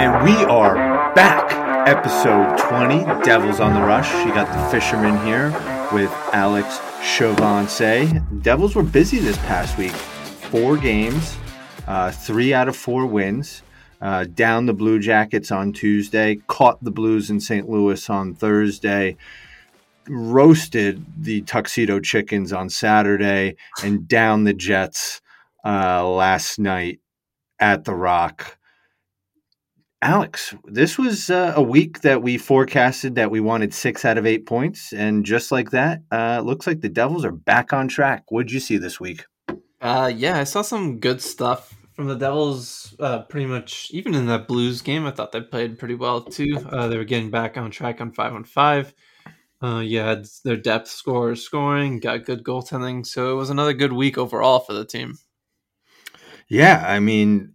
And we are back. Episode 20, Devils on the Rush. You got the fisherman here with Alex Chauvance. Devils were busy this past week. Four games, uh, three out of four wins. Uh, down the Blue Jackets on Tuesday, caught the Blues in St. Louis on Thursday, roasted the Tuxedo Chickens on Saturday, and down the Jets uh, last night at the Rock. Alex, this was uh, a week that we forecasted that we wanted six out of eight points, and just like that, uh, looks like the Devils are back on track. What did you see this week? Uh, yeah, I saw some good stuff from the Devils. Uh, pretty much, even in that Blues game, I thought they played pretty well too. Uh, they were getting back on track on five on five. Uh, had their depth scorers scoring, got good goaltending, so it was another good week overall for the team. Yeah, I mean,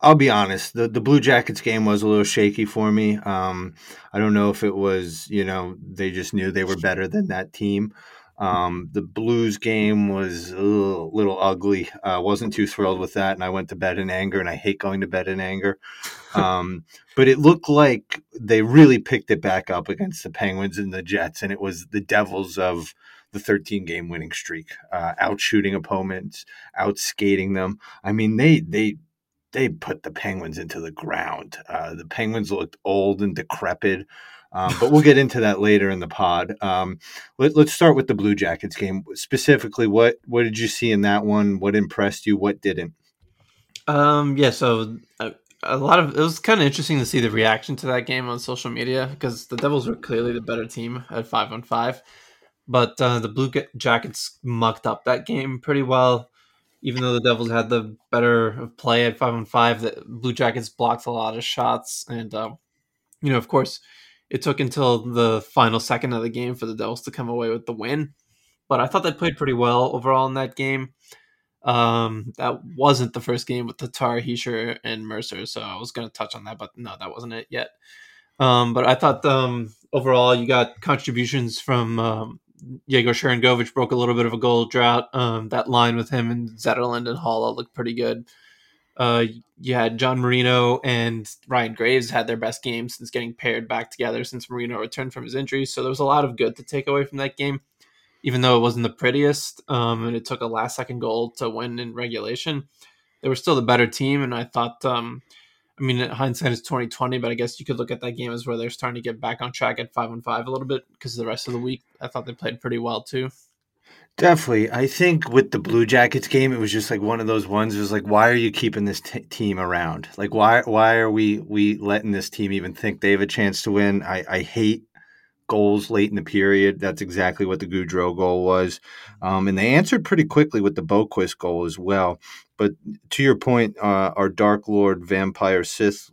I'll be honest. The the Blue Jackets game was a little shaky for me. Um, I don't know if it was, you know, they just knew they were better than that team. Um, the Blues game was a little, little ugly. I uh, wasn't too thrilled with that, and I went to bed in anger. And I hate going to bed in anger. Um, but it looked like they really picked it back up against the Penguins and the Jets, and it was the Devils of the 13 game winning streak, uh, out shooting opponents, out skating them. I mean, they they they put the Penguins into the ground. Uh, the Penguins looked old and decrepit. Um, but we'll get into that later in the pod. Um, let, us start with the Blue Jackets game specifically. What what did you see in that one? What impressed you? What didn't? Um, yeah, so a, uh, a lot of it was kind of interesting to see the reaction to that game on social media because the Devils were clearly the better team at five on five. But uh, the Blue Jackets mucked up that game pretty well. Even though the Devils had the better play at five on five, the Blue Jackets blocked a lot of shots, and uh, you know, of course, it took until the final second of the game for the Devils to come away with the win. But I thought they played pretty well overall in that game. Um, that wasn't the first game with Tatar, Hischier, and Mercer, so I was going to touch on that, but no, that wasn't it yet. Um, but I thought um, overall you got contributions from um, Yegor Sharangovich broke a little bit of a goal drought. Um, that line with him and Zetterlund and Haula looked pretty good. Uh, you had John Marino and Ryan Graves had their best game since getting paired back together since Marino returned from his injury. So there was a lot of good to take away from that game, even though it wasn't the prettiest. Um, and it took a last second goal to win in regulation. They were still the better team, and I thought um, I mean, hindsight is twenty twenty, but I guess you could look at that game as where they're starting to get back on track at five on five a little bit because the rest of the week I thought they played pretty well too. Definitely, I think with the Blue Jackets game, it was just like one of those ones. It was like, why are you keeping this t- team around? Like, why why are we we letting this team even think they have a chance to win? I, I hate goals late in the period. That's exactly what the Gaudreau goal was. Um, and they answered pretty quickly with the Boqvist goal as well. But to your point, uh, our Dark Lord Vampire Sith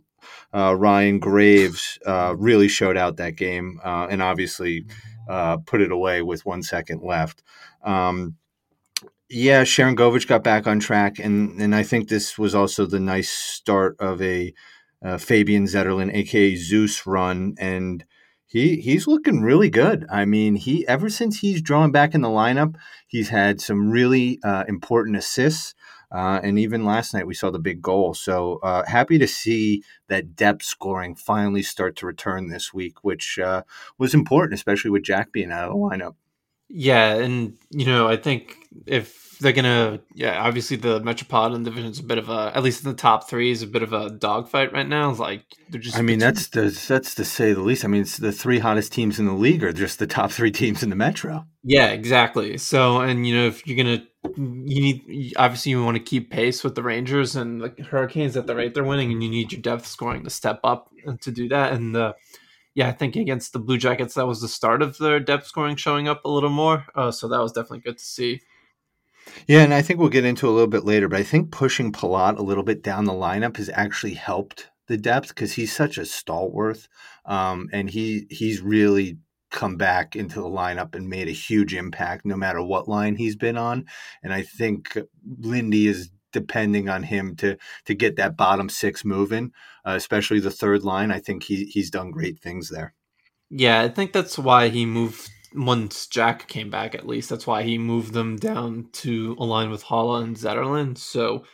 uh, Ryan Graves uh, really showed out that game uh, and obviously uh, put it away with one second left. Um, yeah, Sharangovich got back on track, and, and I think this was also the nice start of a uh, Fabian Zetterlund, aka Zeus, run. And he he's looking really good. I mean, he ever since he's drawn back in the lineup, he's had some really uh, important assists. Uh, and even last night we saw the big goal. So uh, happy to see that depth scoring finally start to return this week, which uh, was important, especially with Jack being out of the lineup. Yeah, and you know I think if they're gonna yeah obviously the metropolitan division is a bit of a at least in the top three is a bit of a dogfight right now like they're just i mean that's the that's to say the least i mean it's the three hottest teams in the league are just the top three teams in the metro yeah exactly so and you know if you're gonna you need obviously you want to keep pace with the rangers and the hurricanes at the rate they're winning and you need your depth scoring to step up and to do that and the yeah, I think against the Blue Jackets, that was the start of their depth scoring showing up a little more. Uh, so that was definitely good to see. Yeah, and I think we'll get into a little bit later, but I think pushing Palat a little bit down the lineup has actually helped the depth because he's such a stalwart, um, and he he's really come back into the lineup and made a huge impact no matter what line he's been on. And I think Lindy is depending on him to to get that bottom six moving, uh, especially the third line. I think he he's done great things there. Yeah, I think that's why he moved once Jack came back, at least that's why he moved them down to align with Haula and Zetterlund. So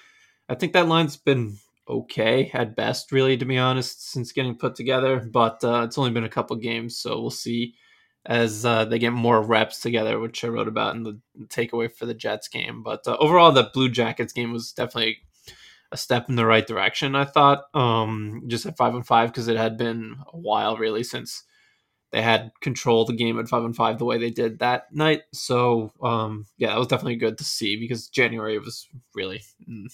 I think that line's been okay at best, really, to be honest, since getting put together. But uh, it's only been a couple games, so we'll see as uh, they get more reps together, which I wrote about in the takeaway for the Jets game. But uh, overall, the Blue Jackets game was definitely a step in the right direction. I thought, um, just at five and five, because it had been a while really since they had controlled the game at five and five the way they did that night. So um, yeah, that was definitely good to see because January was really mm,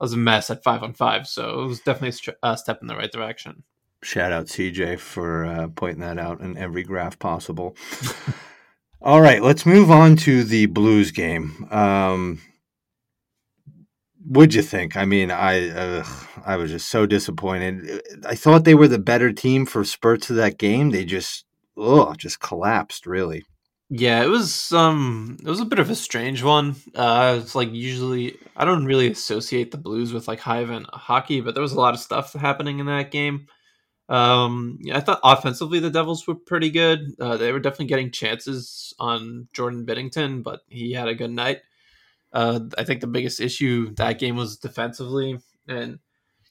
was a mess at five on five. So it was definitely a step in the right direction. Shout out CJ for uh, pointing that out in every graph possible. All right, let's move on to the Blues game. Um, what'd you think? I mean, I uh, I was just so disappointed. I thought they were the better team for spurts of that game. They just oh, just collapsed really. Yeah, it was um it was a bit of a strange one. Uh it's like usually I don't really associate the Blues with like high event hockey, but there was a lot of stuff happening in that game. Um yeah, I thought offensively the Devils were pretty good. Uh, they were definitely getting chances on Jordan Binnington, but he had a good night. Uh I think the biggest issue that game was defensively and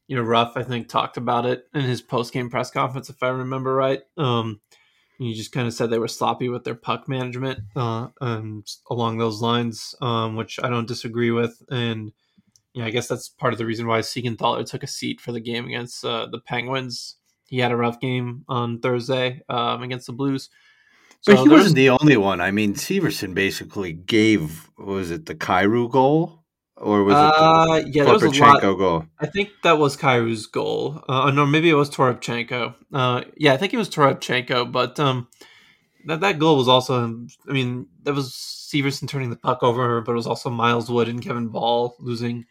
you know Ruff I think talked about it in his post game press conference if I remember right. Um you just kind of said they were sloppy with their puck management uh, and along those lines, um, which I don't disagree with. And yeah, I guess that's part of the reason why Siegenthaler took a seat for the game against uh, the Penguins. He had a rough game on Thursday um, against the Blues. So but he wasn't the only one. I mean, Severson basically gave was it the Kyrou goal or was it Yeah, uh, yeah, Korpichenko goal? I think that was Kyrou's goal. Uh, no, maybe it was Toropchenko. Uh, yeah, I think it was Toropchenko. But um, that that goal was also. I mean, that was Severson turning the puck over, but it was also Miles Wood and Kevin Bahl losing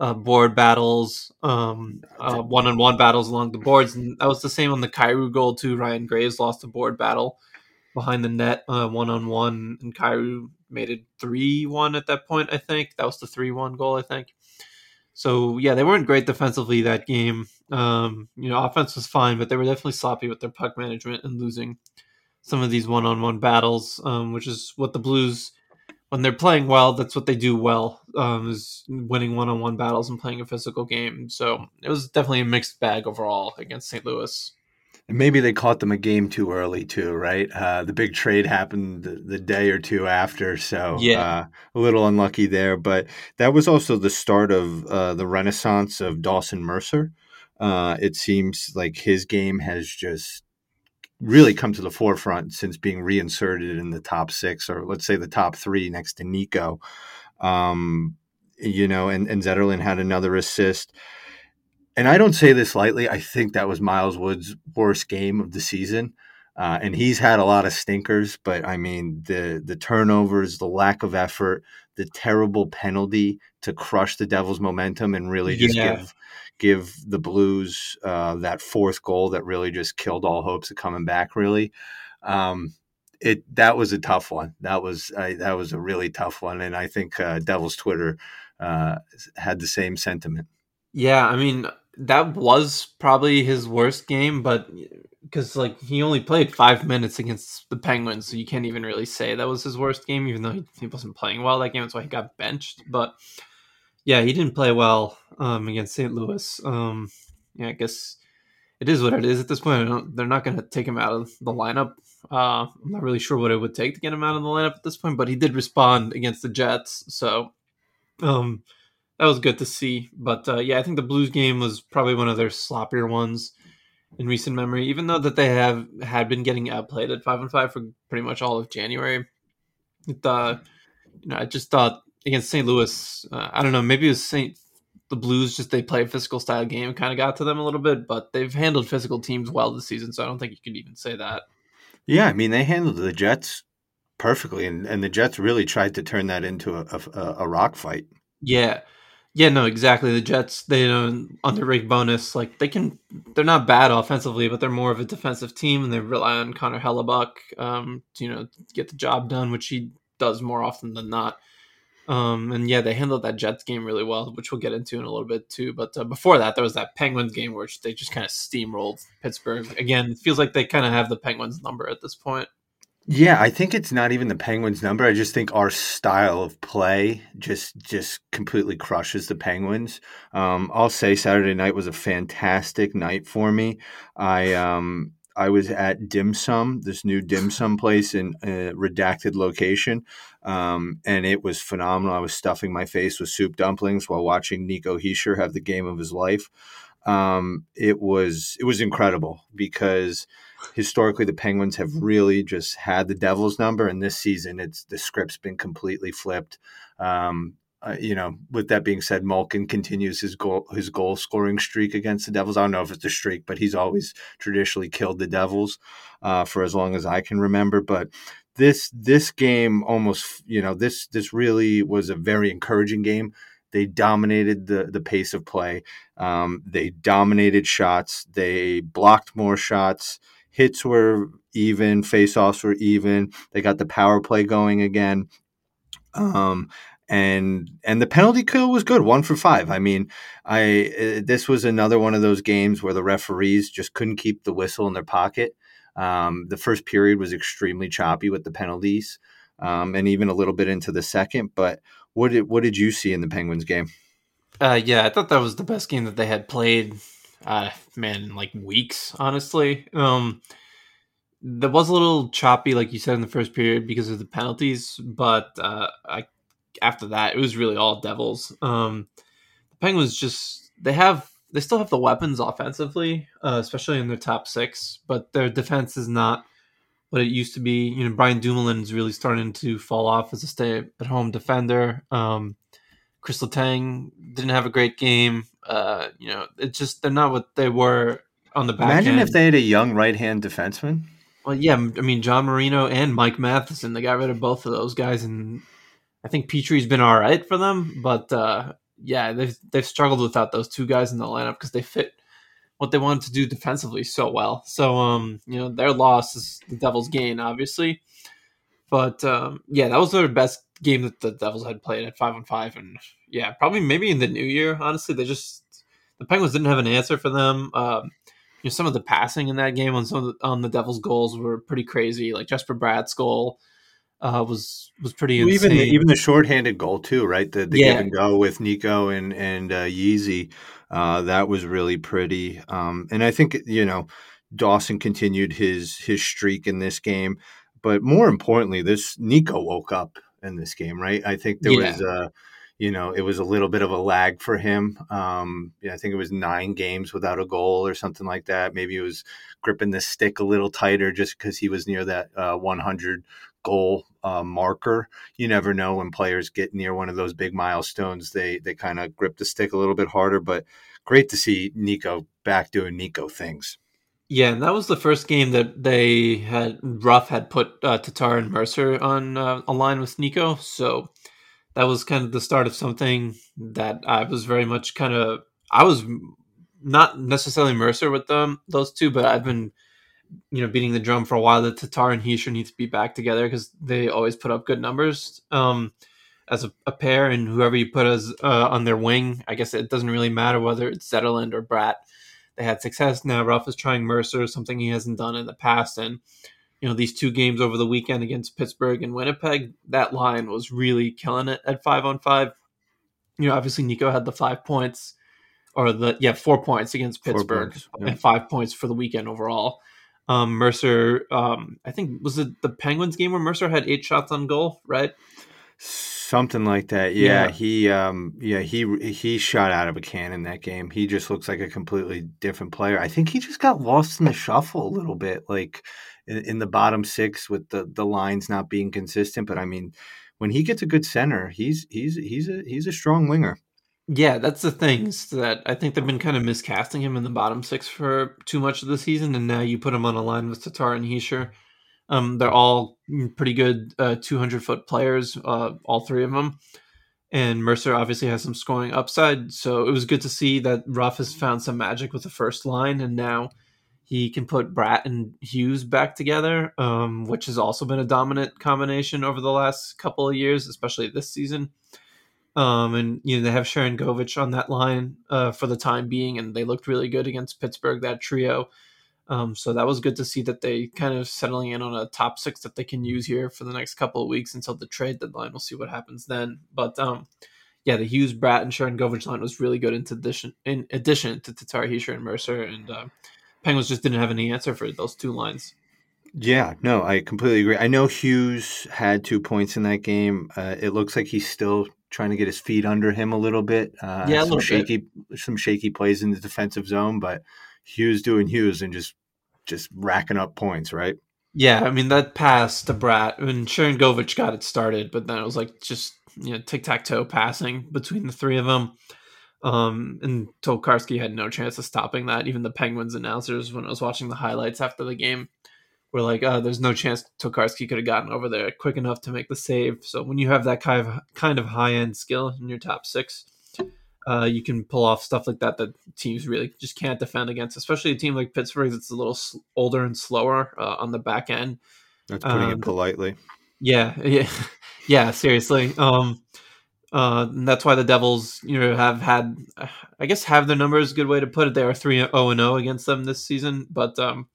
uh, board battles, um, one on one battles along the boards, and that was the same on the Kyrou goal too. Ryan Graves lost a board battle behind the net, one on one, and Kyrou made it 3 1 at that point, I think. That was the 3 1 goal, I think. So, yeah, they weren't great defensively that game. Um, you know, offense was fine, but they were definitely sloppy with their puck management and losing some of these one on one battles, um, which is what the Blues, when they're playing well, that's what they do well, um, is winning one on one battles and playing a physical game. So it was definitely a mixed bag overall against St. Louis. And maybe they caught them a game too early too, right? Uh, the big trade happened the, the, day or two after, so yeah, uh, a little unlucky there. But that was also the start of uh, the renaissance of Dawson Mercer. Uh, it seems like his game has just really come to the forefront since being reinserted in the top six, or let's say the top three next to Nico. Um, you know, and, and Zetterlund had another assist and I don't say this lightly. I think that was Miles Wood's worst game of the season. Uh, and he's had a lot of stinkers, but I mean the the turnovers, the lack of effort, the terrible penalty to crush the Devils' momentum and really just yeah. give give the Blues uh, that fourth goal that really just killed all hopes of coming back. Really, um, it that was a tough one. That was that was a really tough one, and I think uh, Devils Twitter uh, had the same sentiment. Yeah, I mean, that was probably his worst game, but because like he only played five minutes against the Penguins, so you can't even really say that was his worst game, even though he, wasn't playing well that game. That's why he got benched. But yeah, he didn't play well um, against St. Louis. Um, yeah, I guess it is what it is at this point. they're not going to take him out of the lineup. Uh, I'm not really sure what it would take to get him out of the lineup at this point, but he did respond against the Jets, so um, that was good to see. But uh, yeah, I think the Blues game was probably one of their sloppier ones in recent memory. Even though that they have had been getting outplayed at five and five for pretty much all of January, it, uh, you know, I just thought against St. Louis, uh, I don't know, maybe it was St. The Blues just they play a physical style game, kind of got to them a little bit, but they've handled physical teams well this season, so I don't think you could even say that. Yeah, I mean they handled the Jets perfectly, and, and the Jets really tried to turn that into a, a, a rock fight. Yeah, yeah, no, exactly. The Jets, they know under Rick Bowness, like they can, they're not bad offensively, but they're more of a defensive team, and they rely on Connor Hellebuyck, um, to, you know, get the job done, which he does more often than not. Um, and yeah, they handled that Jets game really well, which we'll get into in a little bit too. But uh, before that, there was that Penguins game where they just kind of steamrolled Pittsburgh. Again, it feels like they kind of have the Penguins number at this point. Yeah, I think it's not even the Penguins' number. I just think our style of play just just completely crushes the Penguins. Um, I'll say Saturday night was a fantastic night for me. I um, I was at Dim Sum, this new dim sum place in a redacted location, um, and it was phenomenal. I was stuffing my face with soup dumplings while watching Nico Hischier have the game of his life. Um, it was it was incredible because historically the Penguins have really just had the Devils number, and this season it's the script's been completely flipped. Um, uh, you know, with that being said, Malkin continues his goal his goal scoring streak against the Devils. I don't know if it's a streak, but he's always traditionally killed the Devils uh, for as long as I can remember. But this this game almost you know this this really was a very encouraging game. They dominated the the pace of play. Um, they dominated shots. They blocked more shots hits were even, faceoffs were even. They got the power play going again. Um, and and the penalty kill was good, one for five. I mean, I uh, this was another one of those games where the referees just couldn't keep the whistle in their pocket. Um, the first period was extremely choppy with the penalties, um, and even a little bit into the second. But what did what did you see in the Penguins game? Uh, yeah, I thought that was the best game that they had played uh, man, like weeks, honestly. Um, that was a little choppy, like you said in the first period, because of the penalties. But uh, I, after that, it was really all Devils. Um, the Penguins just they have they still have the weapons offensively, uh, especially in their top six, but their defense is not what it used to be. You know, Brian Dumoulin is really starting to fall off as a stay-at-home defender. Um, Chris Tang didn't have a great game. Uh, you know, it's just they're not what they were on the back. Imagine end. if they had a young right hand defenseman. Well, yeah, I mean John Marino and Mike Matheson. They got rid of both of those guys, and I think Petry's been all right for them. But uh, yeah, they've they've struggled without those two guys in the lineup because they fit what they wanted to do defensively so well. So um, you know, their loss is the Devils' gain, obviously. But um, yeah, that was their best game that the Devils had played at five on five, and yeah, probably maybe in the new year. Honestly, they just the Penguins didn't have an answer for them. Um, you know, some of the passing in that game on some the, on the Devils' goals were pretty crazy. Like Jesper Bratt's goal uh, was was pretty well, insane. even the, even the shorthanded goal too, right? The, the yeah. give and go with Nico and and uh, Yeezy, uh, that was really pretty. Um, and I think you know Dawson continued his his streak in this game, but more importantly, this Nico woke up in this game, right? I think there yeah. was a, you know, it was a little bit of a lag for him. Um, yeah, I think it was nine games without a goal or something like that. Maybe it was gripping the stick a little tighter just because he was near that uh, 100 goal uh, marker. You never know when players get near one of those big milestones, they they kind of grip the stick a little bit harder. But great to see Nico back doing Nico things. Yeah, and that was the first game that they had Ruff had put uh, Tatar and Mercer on uh, a line with Nico. So that was kind of the start of something that I was very much kind of I was not necessarily Mercer with them those two, but I've been you know beating the drum for a while that Tatar and Hischier need to be back together because they always put up good numbers um, as a, a, pair, and whoever you put as uh, on their wing, I guess it doesn't really matter whether it's Zetterlund or Bratt they had success. Now Ruff is trying Mercer, something he hasn't done in the past. And, you know, these two games over the weekend against Pittsburgh and Winnipeg, that line was really killing it at five on five. You know, obviously Nico had the five points or the, yeah, four points against Pittsburgh points, yeah. and five points for the weekend overall. Um, Mercer, um, I think, was it the Penguins game where Mercer had eight shots on goal, right? Something like that. Yeah, yeah, he um yeah, he he shot out of a cannon in that game. He just looks like a completely different player. I think he just got lost in the shuffle a little bit like in, in the bottom 6 with the the lines not being consistent, but I mean when he gets a good center, he's he's he's a he's a strong winger. Yeah, that's the things that I think they've been kind of miscasting him in the bottom six for too much of the season, and now you put him on a line with Tatar and Hischier. Um, they're all pretty good uh, 200 foot players, uh, all three of them. And Mercer obviously has some scoring upside. So it was good to see that Ruff has found some magic with the first line. And now he can put Bratt and Hughes back together, um, which has also been a dominant combination over the last couple of years, especially this season. Um, and you know they have Sharangovich on that line uh, for the time being, and they looked really good against Pittsburgh. That trio, Um, so that was good to see that they kind of settling in on a top six that they can use here for the next couple of weeks until the trade deadline. We'll see what happens then. But um, yeah, the Hughes, Bratt, and Sharangovich line was really good in addition in addition to Tatar, Hischier, and Mercer. And uh, Penguins just didn't have any answer for those two lines. Yeah, no, I completely agree. I know Hughes had two points in that game. Uh, it looks like he's still trying to get his feet under him a little bit. Uh, yeah, some shaky, bit. some shaky plays in the defensive zone, but Hughes doing Hughes and just just racking up points, right? Yeah, I mean that pass to Bratt when Sharangovich got it started, but then it was like just you know tic tac toe passing between the three of them. Um, and Tokarski had no chance of stopping that. Even the Penguins announcers, when I was watching the highlights after the game, were like, "Oh, there's no chance Tokarski could have gotten over there quick enough to make the save." So when you have that kind of kind of high end skill in your top six, uh, you can pull off stuff like that that teams really just can't defend against, especially a team like Pittsburgh that's a little older and slower uh, on the back end. That's putting um, it politely. Yeah, yeah, yeah. Seriously, um, uh, that's why the Devils, you know, have had, I guess, have their numbers. Good way to put it. They are three zero oh and zero against them this season, but um,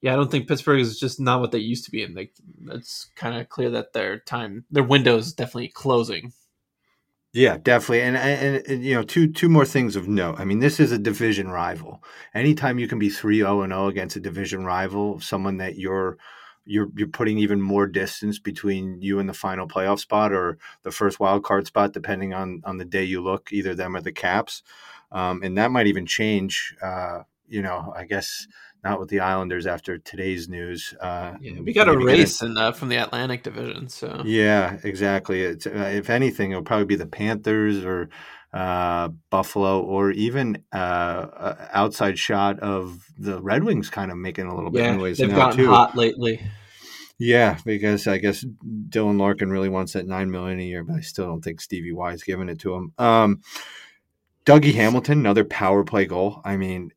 yeah, I don't think Pittsburgh is just not what they used to be, and like it's kind of clear that their time, their window is definitely closing. Yeah, definitely, and, and, and you know, two two more things of note. I mean, this is a division rival. Anytime you can be three zero oh and zero against a division rival, someone that you're you're you're putting even more distance between you and the final playoff spot or the first wild card spot, depending on on the day you look, either them or the Caps, um, and that might even change. Uh, you know, I guess not with the Islanders after today's news. Uh, yeah, we got a race in, uh, from the Atlantic Division. So yeah, exactly. It's, uh, if anything, it'll probably be the Panthers or uh, Buffalo, or even uh, outside shot of the Red Wings, kind of making a little bit yeah, noise. They've gotten too. hot lately. Yeah, because I guess Dylan Larkin really wants that nine million a year, but I still don't think Stevie Y is giving it to him. Um, Dougie Hamilton, another power play goal. I mean,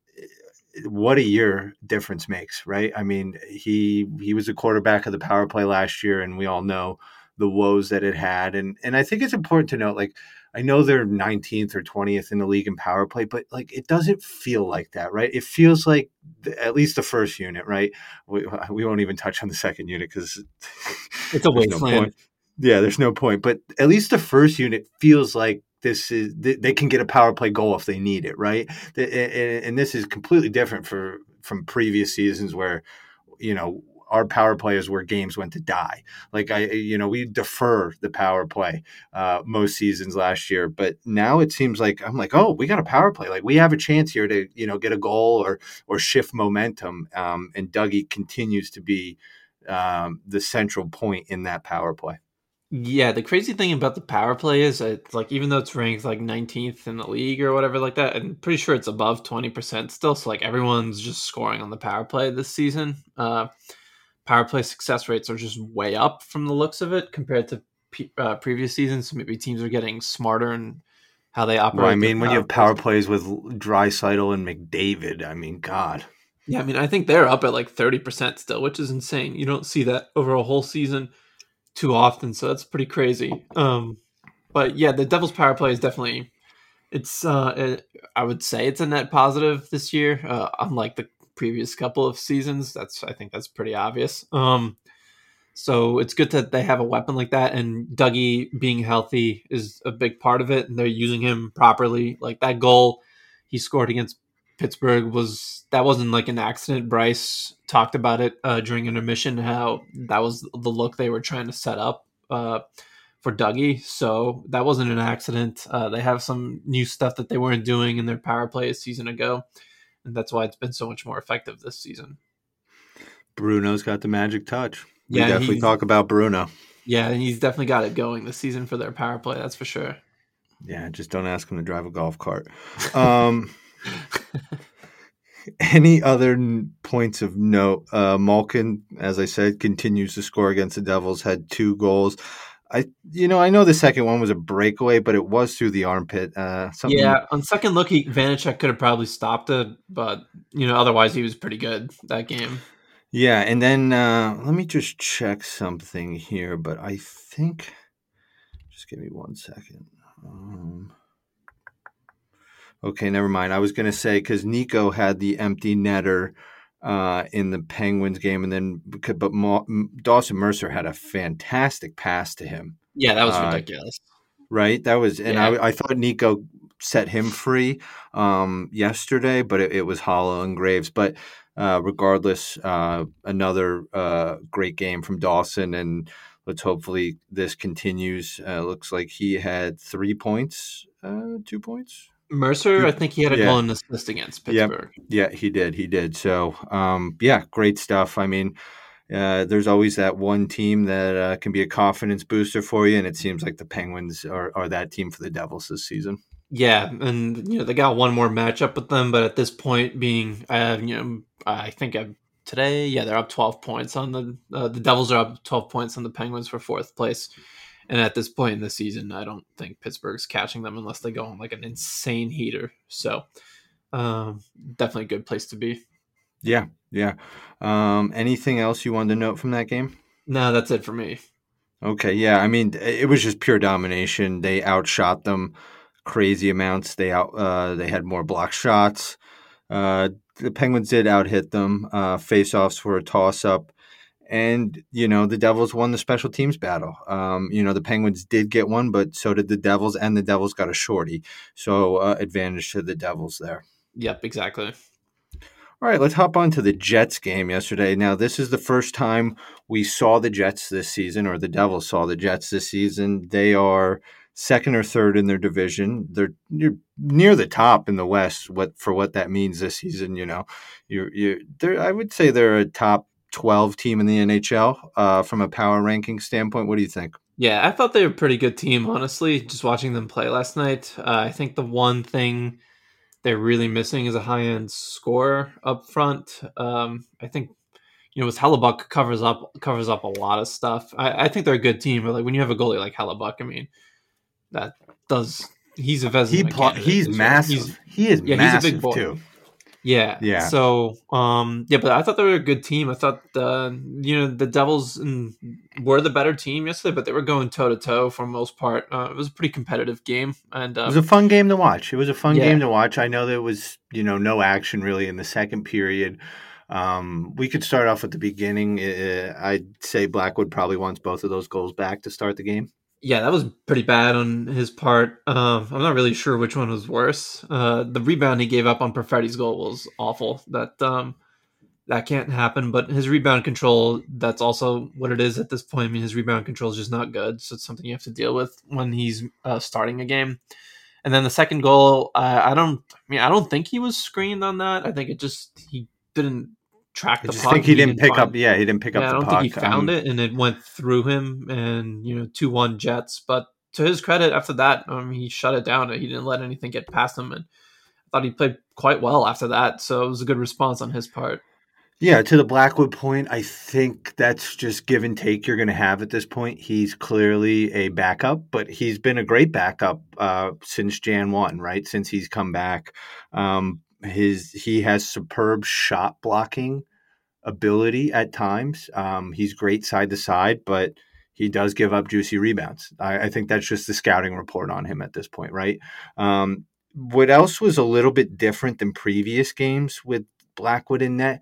what a year difference makes, right? I mean, he he was a quarterback of the power play last year, and we all know the woes that it had. And and I think it's important to note, like, I know they're 19th or 20th in the league in power play, but like it doesn't feel like that, right? It feels like the, at least the first unit, right? We, we won't even touch on the second unit because it's a wasteland. No yeah, there's no point. But at least the first unit feels like this is they can get a power play goal if they need it, right? And this is completely different for from previous seasons where you know our power play is where games went to die. Like I, you know, we defer the power play uh, most seasons last year, but now it seems like I'm like, oh, we got a power play. Like we have a chance here to, you know, get a goal or or shift momentum. Um, and Dougie continues to be um, the central point in that power play. Yeah, the crazy thing about the power play is it's like even though it's ranked like 19th in the league or whatever like that, I'm pretty sure it's above 20% still. So like everyone's just scoring on the power play this season. Uh, power play success rates are just way up from the looks of it compared to uh, previous seasons. So maybe teams are getting smarter and how they operate. Well, I mean, when you have power plays with Draisaitl and McDavid, I mean, God. Yeah, I mean, I think they're up at like 30% still, which is insane. You don't see that over a whole season too often, so that's pretty crazy. Um, but yeah, the Devils' power play is definitely it's uh, it, I would say it's a net positive this year, uh, unlike the previous couple of seasons. That's I think that's pretty obvious. Um, so it's good that they have a weapon like that, and Dougie being healthy is a big part of it, and they're using him properly. Like that goal he scored against Pittsburgh was that wasn't like an accident. Bryce talked about it uh, during intermission how that was the look they were trying to set up uh, for Dougie. So that wasn't an accident. Uh, they have some new stuff that they weren't doing in their power play a season ago, and that's why it's been so much more effective this season. Bruno's got the magic touch. We yeah, definitely talk about Bruno. Yeah, and he's definitely got it going this season for their power play. That's for sure. Yeah, just don't ask him to drive a golf cart. Um, Any other points of note? Uh, Malkin, as I said, continues to score against the Devils. Had two goals. I, you know, I know the second one was a breakaway, but it was through the armpit. Uh, yeah, on second look, he Vanecek could have probably stopped it, but you know, otherwise he was pretty good that game. Yeah, and then uh, let me just check something here, but I think, just give me one second. Um, Okay, never mind. I was going to say because Nico had the empty netter uh, in the Penguins game, and then but Ma- Dawson Mercer had a fantastic pass to him. Yeah, that was uh, ridiculous. Right, that was, and yeah. I, I thought Nico set him free um, yesterday, but it, it, was Haula and Graves. But uh, regardless, uh, another uh, great game from Dawson, and let's hopefully this continues. Uh, looks like he had three points, uh, two points. Mercer, I think he had a yeah. goal and assist against Pittsburgh. Yeah, yeah, he did. He did. So, um, yeah, great stuff. I mean, uh, there's always that one team that uh, can be a confidence booster for you, and it seems like the Penguins are, are that team for the Devils this season. Yeah, and you know they got one more matchup with them, but at this point, being uh, you know, I think uh, today, yeah, they're up twelve points on the uh, the Devils are up twelve points on the Penguins for fourth place, and at this point in the season, I don't think Pittsburgh's catching them unless they go on like an insane heater. So, um, definitely a good place to be. Yeah, yeah. Um, anything else you wanted to note from that game? No, that's it for me. Okay, yeah. I mean, it was just pure domination. They outshot them crazy amounts. They out uh, they had more block shots. Uh, the Penguins did out hit them. Uh, Face-offs were a toss up, and you know the Devils won the special teams battle. Um, you know the Penguins did get one, but so did the Devils, and the Devils got a shorty. So uh, advantage to the Devils there. Yep, exactly. All right, let's hop on to the Jets game yesterday. Now, this is the first time we saw the Jets this season, or the Devils saw the Jets this season. They are second or third in their division. They're near, near the top in the West. What for what that means this season, you know, you you they're I would say they're a top twelve team in the NHL uh, from a power ranking standpoint. What do you think? Yeah, I thought they were a pretty good team, honestly. Just watching them play last night, uh, I think the one thing they're really missing is a high end scorer up front. Um, I think you know, with Hellebuyck covers up covers up a lot of stuff. I, I, think they're a good team, but like when you have a goalie like Hellebuyck, I mean, that does he's a Vezina he pl- he's massive. He's, he is yeah, massive he's a big boy. too. Yeah, yeah. So, um, yeah, but I thought they were a good team. I thought, uh, you know, the Devils were the better team yesterday, but they were going toe to toe for most part. Uh, it was a pretty competitive game, and um, it was a fun game to watch. It was a fun yeah. game to watch. I know there was, you know, no action really in the second period. Um, we could start off at the beginning. Uh, I'd say Blackwood probably wants both of those goals back to start the game yeah, that was pretty bad on his part. Um, I'm not really sure which one was worse. Uh, the rebound he gave up on Perfetti's goal was awful. That um, that can't happen. But his rebound control, that's also what it is at this point. I mean, his rebound control is just not good. So it's something you have to deal with when he's uh, starting a game. And then the second goal, I don't. I mean, I don't think he was screened on that. I think it just he didn't track the I puck. think he, he didn't, pick find, up. Yeah, he didn't pick yeah, up. I don't puck. think he found um, it, and it went through him, and you know, two one Jets. But to his credit, after that, um, he shut it down. He didn't let anything get past him, and I thought he played quite well after that. So it was a good response on his part. Yeah, to the Blackwood point, I think that's just give and take you're going to have at this point. He's clearly a backup, but he's been a great backup uh, since Jan 1, right? Since he's come back. Um, his he has superb shot blocking ability at times. Um, he's great side to side, but he does give up juicy rebounds. I, I, think that's just the scouting report on him at this point, right? Um, what else was a little bit different than previous games with Blackwood in net?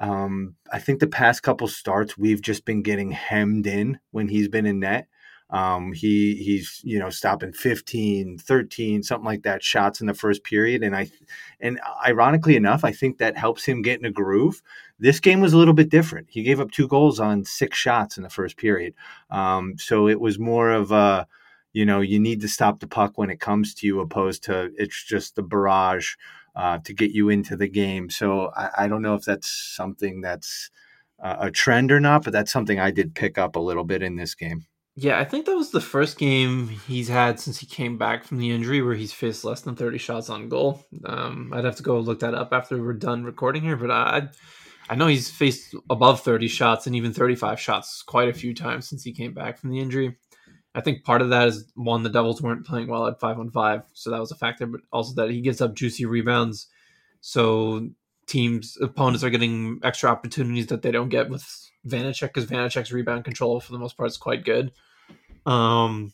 Um, I think the past couple starts we've just been getting hemmed in when he's been in net. Um, he he's you know stopping 15, 13, something like that shots in the first period, and I and ironically enough, I think that helps him get in a groove. This game was a little bit different. He gave up two goals on six shots in the first period, um, so it was more of a you know you need to stop the puck when it comes to you, opposed to it's just the barrage uh, to get you into the game. So I, I don't know if that's something that's a trend or not, but that's something I did pick up a little bit in this game. Yeah, I think that was the first game he's had since he came back from the injury where he's faced less than 30 shots on goal. Um, I'd have to go look that up after we're done recording here, but I I know he's faced above 30 shots and even 35 shots quite a few times since he came back from the injury. I think part of that is one, the Devils weren't playing well at five on five, so that was a factor, but also that he gives up juicy rebounds. So teams, opponents are getting extra opportunities that they don't get with Vanecek because Vanecek's rebound control for the most part is quite good. Um,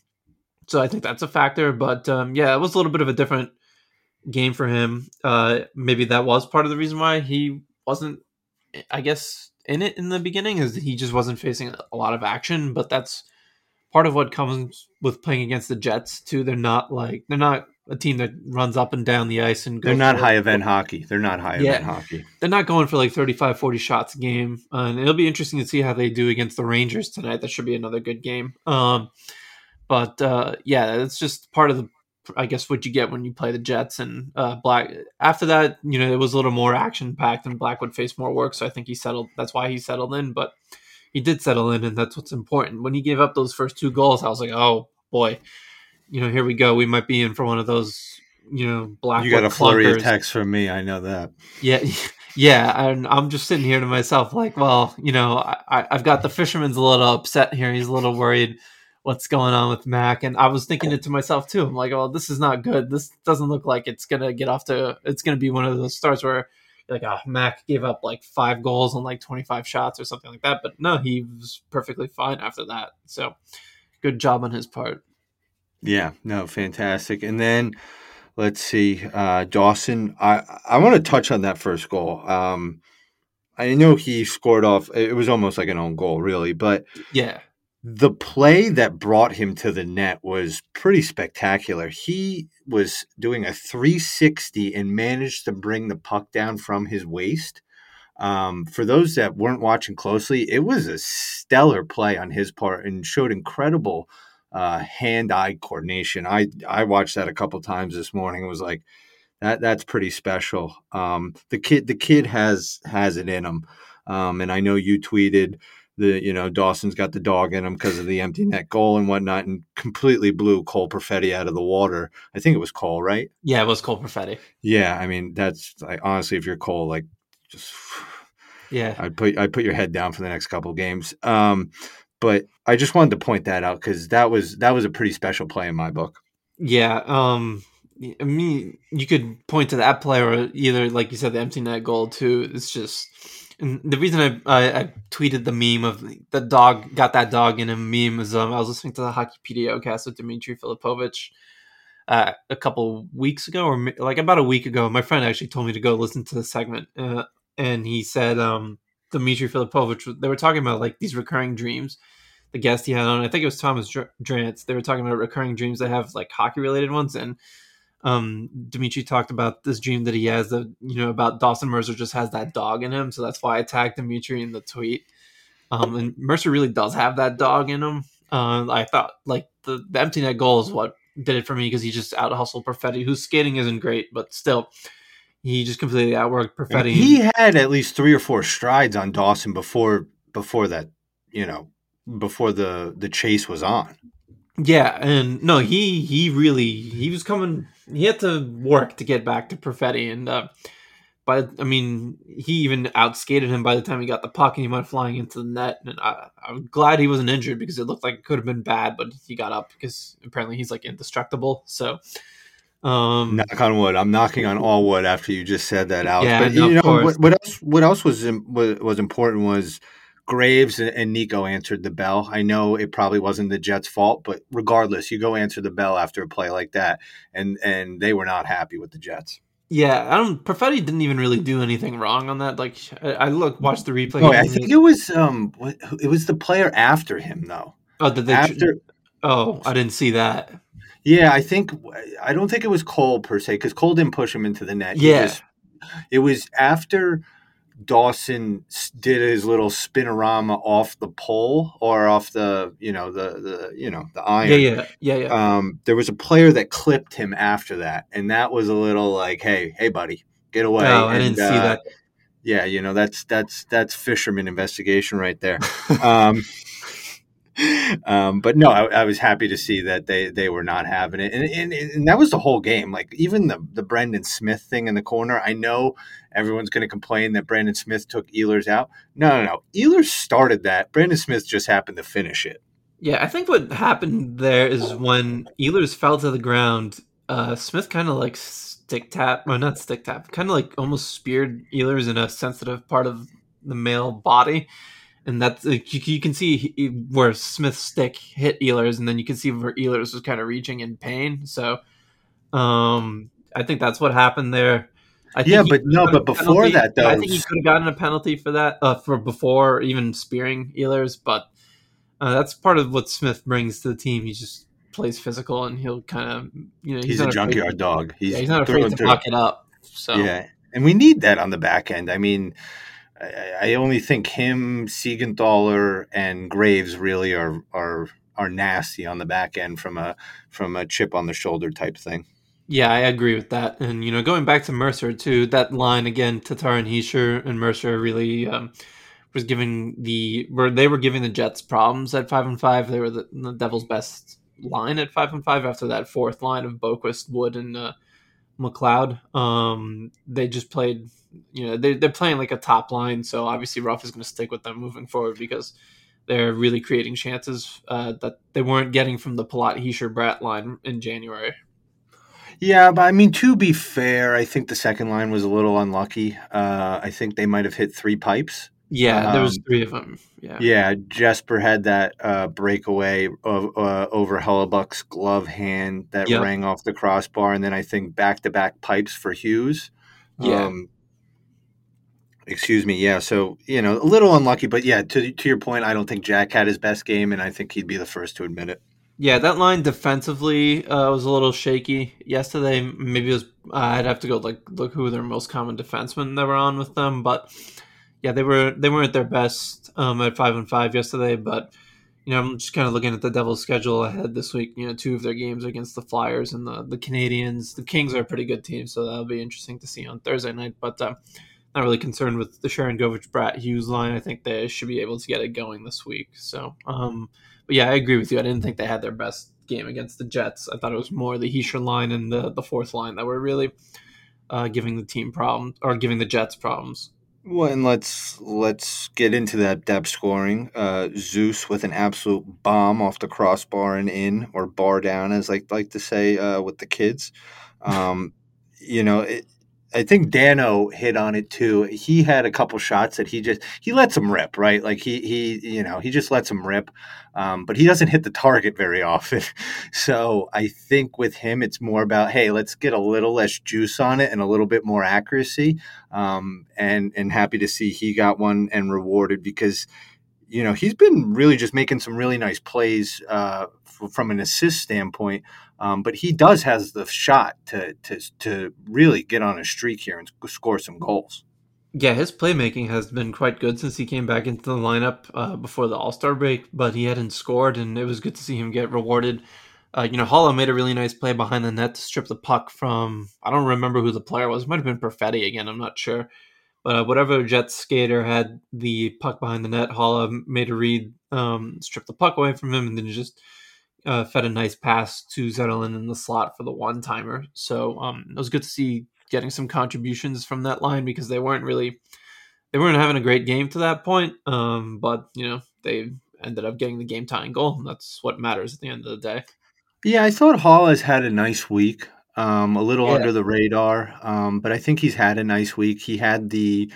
so I think that's a factor. But um, yeah, it was a little bit of a different game for him. Uh, maybe that was part of the reason why he wasn't I guess, in it in the beginning is that he just wasn't facing a lot of action, but that's part of what comes with playing against the Jets too. They're not like they're not a team that runs up and down the ice and goes. they're not high event hockey. They're not high yeah, event hockey. They're not going for like 35, 40 shots a game. Uh, and it'll be interesting to see how they do against the Rangers tonight. That should be another good game. Um, but uh, yeah, it's just part of the I guess what you get when you play the Jets and uh, Black. After that, you know, it was a little more action packed, and Blackwood face more work. So I think he settled. That's why he settled in. But he did settle in, and that's what's important. When he gave up those first two goals, I was like, oh boy, you know, here we go. We might be in for one of those, you know, Black. You got a flurry of text from me. I know that. Yeah. Yeah, and I'm just sitting here to myself, like, well, you know, I, I've got the fisherman's a little upset here. He's a little worried what's going on with Mac. And I was thinking it to myself too. I'm like, oh, this is not good. This doesn't look like it's gonna get off to. It's gonna be one of those starts where like, oh, Mac gave up like five goals on like 25 shots or something like that. But no, he was perfectly fine after that. So good job on his part. Yeah, no, fantastic. And then let's see, uh, Dawson. I I want to touch on that first goal. Um, I know he scored off. It was almost like an own goal, really, but yeah, the play that brought him to the net was pretty spectacular. He was doing a 360 and managed to bring the puck down from his waist. Um, for those that weren't watching closely, it was a stellar play on his part and showed incredible uh, hand-eye coordination. I I watched that a couple times this morning. It was like that. That's pretty special. Um, the kid the kid has has it in him, um, and I know you tweeted the you know Dawson's got the dog in him because of the empty net goal and whatnot, and completely blew Cole Perfetti out of the water. I think it was Cole, right? Yeah, it was Cole Perfetti. Yeah, I mean that's like honestly, if you're Cole, like just yeah, I'd put I'd put your head down for the next couple games. Um, but I just wanted to point that out because that was that was a pretty special play in my book. Yeah, um, I mean, you could point to that play or either, like you said, the empty net goal too. It's just and the reason I, I, I tweeted the meme of the dog got that dog in a meme is um, I was listening to the Hockey PDOcast with Dimitri Filipovic uh, a couple weeks ago, or like about a week ago. My friend actually told me to go listen to the segment, uh, and he said um, Dimitri Filipovic. They were talking about like these recurring dreams. The guest he had on, I think it was Thomas Drance. They were talking about recurring dreams that have like hockey related ones, and um, Dimitri talked about this dream that he has that you know about Dawson Mercer just has that dog in him, so that's why I tagged Dimitri in the tweet. Um, and Mercer really does have that dog in him. Uh, I thought like the, the empty net goal is what did it for me because he just out hustled Perfetti, whose skating isn't great, but still he just completely outworked Perfetti. He had at least three or four strides on Dawson before before that, you know, before the the chase was on. Yeah, and no, he he really he was coming. He had to work to get back to Perfetti, and uh, but I mean, he even outskated him by the time he got the puck, and he went flying into the net. And I, I'm glad he wasn't injured because it looked like it could have been bad, but he got up because apparently he's like indestructible. So, um, knock on wood. I'm knocking on all wood after you just said that, out. Yeah, but no, you know what, what, else? What else was was important was Graves and Nico answered the bell. I know it probably wasn't the Jets' fault, but regardless, you go answer the bell after a play like that, and and they were not happy with the Jets. Yeah, I don't. Perfetti didn't even really do anything wrong on that. Like, I, I look, watched the replay. Oh, I think it was um, it was the player after him though. Oh, did they? After, oh, I didn't see that. Yeah, I think I don't think it was Cole per se because Cole didn't push him into the net. Yeah, it was, it was after Dawson did his little spinorama off the pole or off the you know the the you know the iron. Yeah, yeah, yeah, yeah. Um, there was a player that clipped him after that, and that was a little like, hey, hey, buddy, get away. Oh, and, I didn't uh, see that. Yeah, you know that's that's that's fisherman investigation right there. um, um, but no, I, I, was happy to see that they they were not having it, and, and, and that was the whole game. Like even the the Brendan Smith thing in the corner. I know everyone's going to complain that Brendan Smith took Ehlers out. No, no, no. Ehlers started that. Brendan Smith just happened to finish it. Yeah, I think what happened there is when Ehlers fell to the ground, uh, Smith kind of like stick tap, well, not stick tap, kind of like almost speared Ehlers in a sensitive part of the male body and that's like, you, you, can see where Smith's stick hit Ehlers, and then you can see where Ehlers was kind of reaching in pain. So, um, I think that's what happened there. I Yeah, but no, but before penalty- that, though, I think he could have gotten a penalty for that uh, for before even spearing Ehlers, but uh, that's part of what Smith brings to the team. He just plays physical, and he'll kind of you know he's, a not afraid- junkyard dog. He's, yeah, he's not afraid to through. lock it up. So Yeah, and we need that on the back end. I mean, I, I only think him, Siegenthaler, and Graves really are are are nasty on the back end from a from a chip on the shoulder type thing. Yeah, I agree with that. And you know, going back to Mercer too, that line again, Tatar and Hischier and Mercer really um, was giving the where they were giving the Jets problems at five and five. They were the, the Devils' best line at five and five after that fourth line of Boqvist, Wood, and uh, McLeod. Um, they just played, you know, they, they're playing like a top line. So obviously, Ruff is going to stick with them moving forward because they're really creating chances uh, that they weren't getting from the Palat Hischier Bratt line in January. Yeah, but I mean, to be fair, I think the second line was a little unlucky. Uh, I think they might have hit three pipes. Yeah, there was Um, three of them. Yeah. Yeah, Jesper had that uh, breakaway of, uh, over Hellebuyck's glove hand that Yep. rang off the crossbar, and then I think back to back pipes for Hughes. Yeah. Um, excuse me. Yeah. So you know, a little unlucky, but yeah. To to your point, I don't think Jack had his best game, and I think he'd be the first to admit it. Yeah, that line defensively uh, was a little shaky yesterday. Maybe it was uh, I'd have to go like look who their most common defensemen that were on with them, but yeah, they were they weren't their best um, at five and five yesterday. But you know, I'm just kind of looking at the Devils' schedule ahead this week. You know, two of their games against the Flyers and the the Canadiens. The Kings are a pretty good team, so that'll be interesting to see on Thursday night. But uh, not really concerned with the Sharon Govich Bratt Hughes line. I think they should be able to get it going this week. So. um but yeah, I agree with you. I didn't think they had their best game against the Jets. I thought it was more the Hischier line and the, the fourth line that were really uh, giving the team problems or giving the Jets problems. Well, and let's let's get into that depth scoring. Uh, Zeus with an absolute bomb off the crossbar and in, or bar down, as I like to say uh, with the kids. Um, you know, it, I think Dano hit on it too. He had a couple shots that he just he lets them rip, right? Like he he you know he just lets them rip, um, but he doesn't hit the target very often. So I think with him, it's more about hey, let's get a little less juice on it and a little bit more accuracy. Um, and and happy to see he got one and rewarded because you know he's been really just making some really nice plays uh, from an assist standpoint. Um, but he does has the shot to to to really get on a streak here and score some goals. Yeah, his playmaking has been quite good since he came back into the lineup uh, before the All Star break, but he hadn't scored, and it was good to see him get rewarded. Uh, you know, Haula made a really nice play behind the net to strip the puck from, I don't remember who the player was. It might have been Perfetti again, I'm not sure. But uh, whatever Jets skater had the puck behind the net, Haula made a read, um, stripped the puck away from him, and then just uh, fed a nice pass to Zetterlund in the slot for the one timer. So um, it was good to see getting some contributions from that line because they weren't really they weren't having a great game to that point. Um, but you know they ended up getting the game tying goal, and that's what matters at the end of the day. Yeah, I thought Haula has had a nice week. Um, a little Yeah. under the radar, um, but I think he's had a nice week. He had the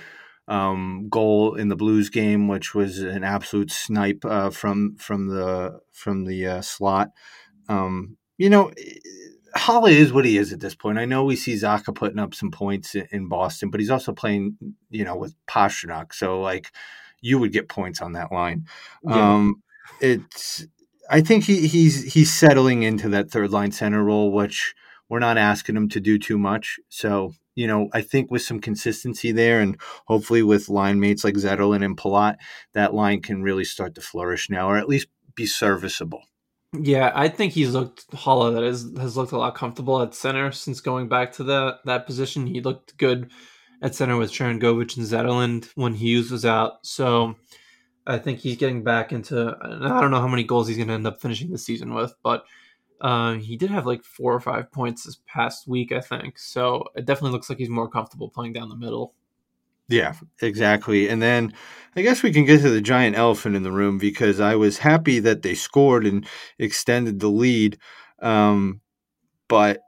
um, goal in the Blues game, which was an absolute snipe uh, from from the from the uh, slot. Um, you know, Haula is what he is at this point. I know we see Zacha putting up some points in, in Boston, but he's also playing, you know, with Pastrnak. So like, you would get points on that line. Yeah. Um, it's. I think he, he's he's settling into that third line center role, which we're not asking him to do too much. So you know, I think with some consistency there, and hopefully with line mates like Zetterlund and Palat, that line can really start to flourish now, or at least be serviceable. Yeah, I think he's looked Haula that is has looked a lot comfortable at center since going back to the that position. He looked good at center with Sharangovich and Zetterlund when Hughes was out. So I think he's getting back into. I don't know how many goals he's going to end up finishing the season with, but uh, he did have like four or five points this past week, I think. So it definitely looks like he's more comfortable playing down the middle. Yeah, exactly. And then I guess we can get to the giant elephant in the room because I was happy that they scored and extended the lead. Um, but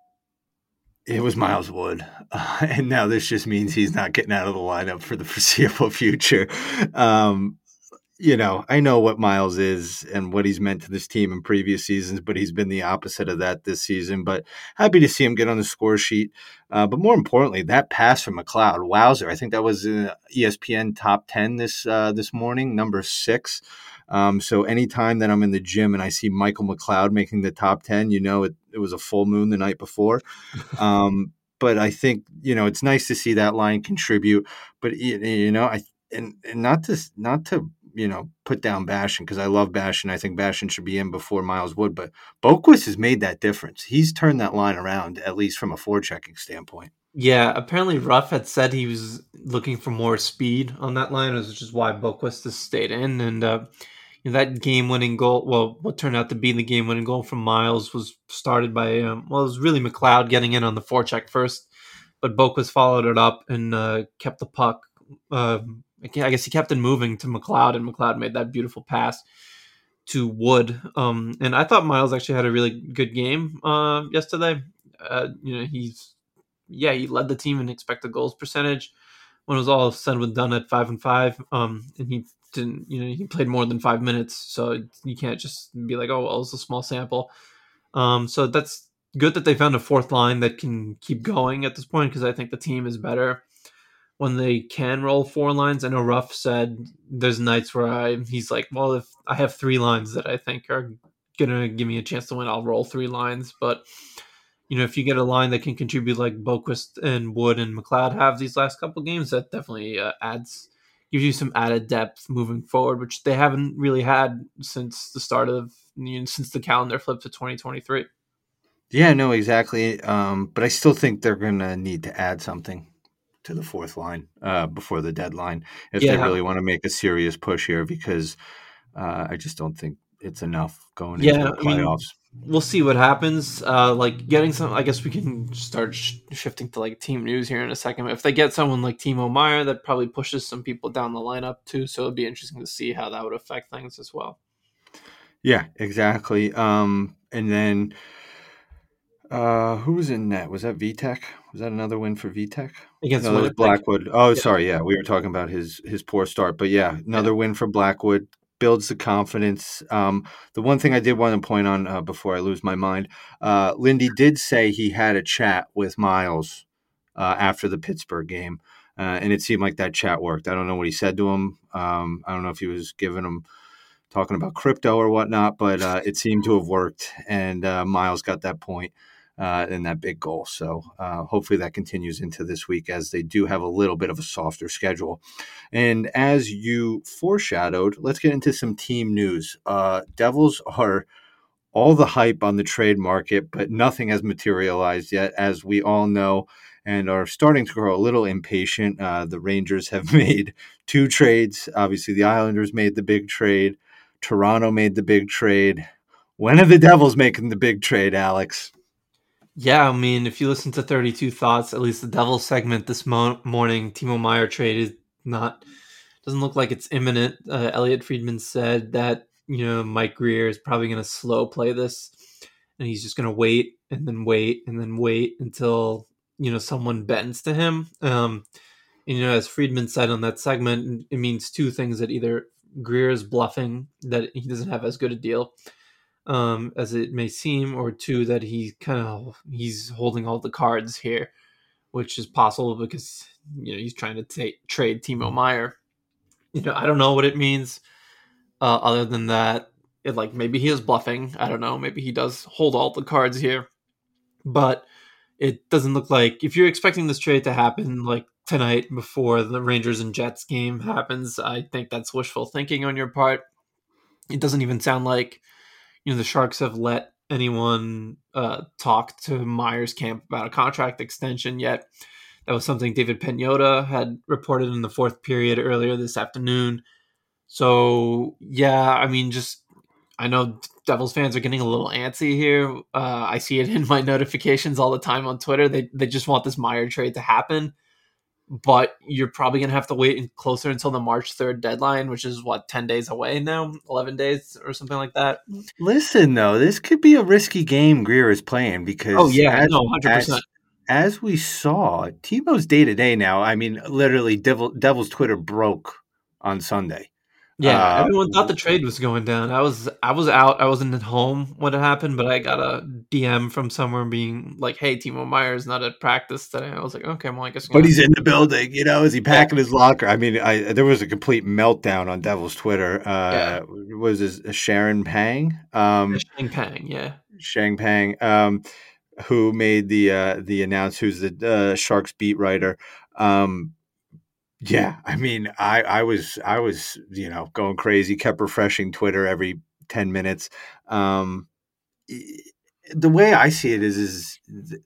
it was Miles Wood. Uh, and now this just means he's not getting out of the lineup for the foreseeable future. Um, you know, I know what Miles is and what he's meant to this team in previous seasons, but he's been the opposite of that this season. But happy to see him get on the score sheet. Uh, but more importantly, that pass from McLeod, wowzer! I think that was ESPN top ten this uh, this morning, number six. Um, so anytime that I'm in the gym and I see Michael McLeod making the top ten, you know it, it was a full moon the night before. Um, but I think you know it's nice to see that line contribute. But you know, I and, and not to not to you know put down Bastian because I love Bastian. I think Bastian should be in before Miles Wood, but Boqvist has made that difference. He's turned that line around at least from a forechecking standpoint. Yeah, apparently Ruff had said he was looking for more speed on that line, which is why Boqvist has stayed in. And uh, you know, that game-winning goal, well, what turned out to be the game-winning goal from Miles was started by, um, well, it was really McLeod getting in on the forecheck first, but Boqvist followed it up and uh, kept the puck uh, I guess he kept it moving to McLeod, and McLeod made that beautiful pass to Wood. Um, and I thought Miles actually had a really good game uh, yesterday. Uh, you know, he's yeah, he led the team in expected goals percentage when it was all said and done at five and five. Um, and he didn't, you know, he played more than five minutes, so you can't just be like, oh, well, it's a small sample. Um, so that's good that they found a fourth line that can keep going at this point because I think the team is better when they can roll four lines. I know Ruff said there's nights where I he's like, well, if I have three lines that I think are gonna give me a chance to win, I'll roll three lines. But you know, if you get a line that can contribute like Boqvist and Wood and McLeod have these last couple games, that definitely uh, adds gives you some added depth moving forward, which they haven't really had since the start of you know, since the calendar flipped to 2023. Yeah, no, exactly. Um, but I still think they're to need to add something to the fourth line uh, before the deadline if yeah. they really want to make a serious push here because uh, I just don't think it's enough going yeah, into the playoffs. I mean, we'll see what happens. Uh, like getting some, I guess we can start sh- shifting to like team news here in a second. If they get someone like Timo Meier, that probably pushes some people down the lineup too. So it'd be interesting to see how that would affect things as well. Yeah, exactly. Um, and then uh, who was in net? Was that Vitek? Was that another win for Vitek? Against no, Blackwood. Oh, yeah. sorry. Yeah, we were talking about his his poor start, but yeah, another yeah. win for Blackwood builds the confidence. Um, the one thing I did want to point on uh, before I lose my mind, uh, Lindy did say he had a chat with Miles uh, after the Pittsburgh game, uh, and it seemed like that chat worked. I don't know what he said to him. Um, I don't know if he was giving him talking about crypto or whatnot, but uh, it seemed to have worked, and uh, Miles got that point uh, in that big goal. So uh, hopefully that continues into this week as they do have a little bit of a softer schedule. And as you foreshadowed, let's get into some team news. Uh, Devils are all the hype on the trade market, but nothing has materialized yet, as we all know. And are starting to grow a little impatient. Uh, the Rangers have made two trades. Obviously, the Islanders made the big trade. Toronto made the big trade. When are the Devils making the big trade, Alex? Yeah, I mean, if you listen to 32 Thoughts, at least the Devil segment this mo- morning, Timo Meier trade is not, doesn't look like it's imminent. Uh, Elliotte Friedman said that, you know, Mike Grier is probably going to slow play this and he's just going to wait and then wait and then wait until, you know, someone bends to him. Um, and, you know, as Friedman said on that segment, it means two things that either Grier is bluffing, that he doesn't have as good a deal um, as it may seem, or two that he kind of he's holding all the cards here, which is possible because you know he's trying to take, trade Timo Meier. You know, I don't know what it means. Uh, other than that, it like maybe he is bluffing. I don't know. Maybe he does hold all the cards here, but it doesn't look like if you're expecting this trade to happen like tonight before the Rangers and Jets game happens. I think that's wishful thinking on your part. It doesn't even sound like you know the Sharks have let anyone uh, talk to Meier's camp about a contract extension yet. That was something David Pagnotta had reported in the fourth period earlier this afternoon. So yeah, I mean, just I know Devils fans are getting a little antsy here. Uh, I see it in my notifications all the time on Twitter. They they just want this Meier trade to happen but you're probably going to have to wait closer until the March 3rd deadline, which is what, 10 days away now? 11 days or something like that? Listen, though, this could be a risky game Grier is playing because. Oh, yeah, as, no, 100%. As, as we saw, Timo's day to day now, I mean, literally, Devil, Devil's Twitter broke on Sunday. Yeah, Uh, everyone thought the trade was going down. I was I was out. I wasn't at home when it happened, but I got a DM from somewhere being like, "Hey, Timo Meier's not at practice today." I was like, "Okay, well, I guess." I'm but he's in the building, you know. Is he packing his locker? I mean, I there was a complete meltdown on Devil's Twitter. Uh, Was this Sharon Pang? Um, Sheng Peng, yeah. Sheng Peng, um, who made the uh, the announce, who's the uh, Sharks beat writer. Um, yeah, I mean, I I was I was you know going crazy, kept refreshing Twitter every ten minutes. Um, the way I see it is is. th-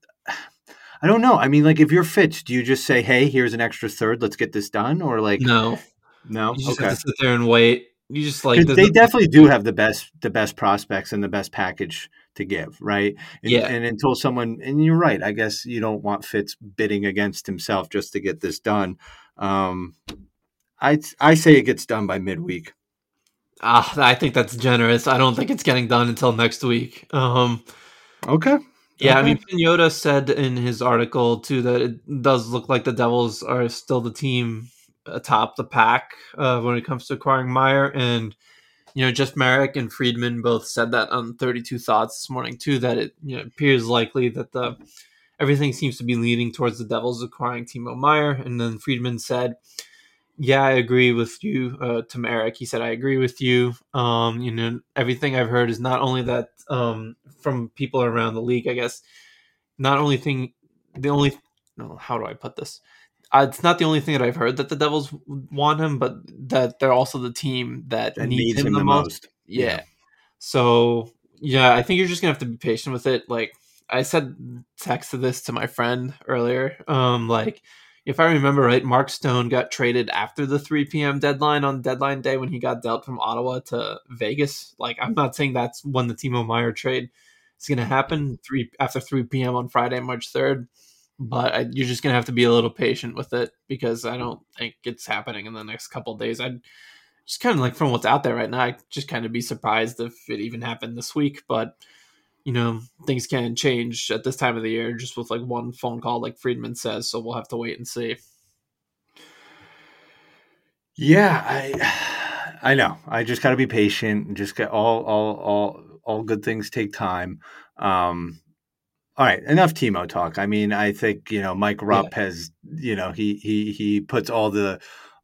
I don't know. I mean, like, if you're Fitz, do you just say, "Hey, here's an extra third. Let's get this done," or like, No, no? you just okay. have to sit there and wait. You just like they no- definitely do have the best the best prospects and the best package to give, right? And, Yeah. and until someone and you're right, I guess you don't want Fitz bidding against himself just to get this done. Um, I I say it gets done by midweek. ah, I think that's generous. I don't think it's getting done until next week. Um, Okay. Yeah, I mean, Pagnotta said in his article too that it does look like the Devils are still the team atop the pack uh, when it comes to acquiring Meier, and you know, Jeff Marek and Friedman both said that on Thirty Two Thoughts this morning too. That it you know appears likely that the everything seems to be leading towards the Devils acquiring Timo Meier, and then Friedman said. Yeah, I agree with you, uh, to. He said, I agree with you. Um, you know, everything I've heard is not only that um, from people around the league, I guess, not only thing, the only, no, how do I put this? Uh, it's not the only thing that I've heard that the Devils want him, but that they're also the team that, That needs, needs him, him the most. most. Yeah. Yeah. So yeah, I think you're just gonna have to be patient with it. Like I said, text to this to my friend earlier. Um, like if I remember right, Mark Stone got traded after the 3 p.m. deadline on deadline day when he got dealt from Ottawa to Vegas. Like I'm not saying that's when the Timo Meier trade is gonna happen three after 3 p.m. on Friday, March 3rd. But I, you're just gonna have to be a little patient with it because I don't think it's happening in the next couple days. I'd just kind of like from what's out there right now, I just kind of be surprised if it even happened this week. But you know, things can change at this time of the year just with like one phone call, like Friedman says. So we'll have to wait and see. Yeah, I I know. I just got to be patient and just get all all all all good things take time. Um all right, enough Timo talk. I mean, I think, you know, Mike Rupp has, you know, he he he puts all the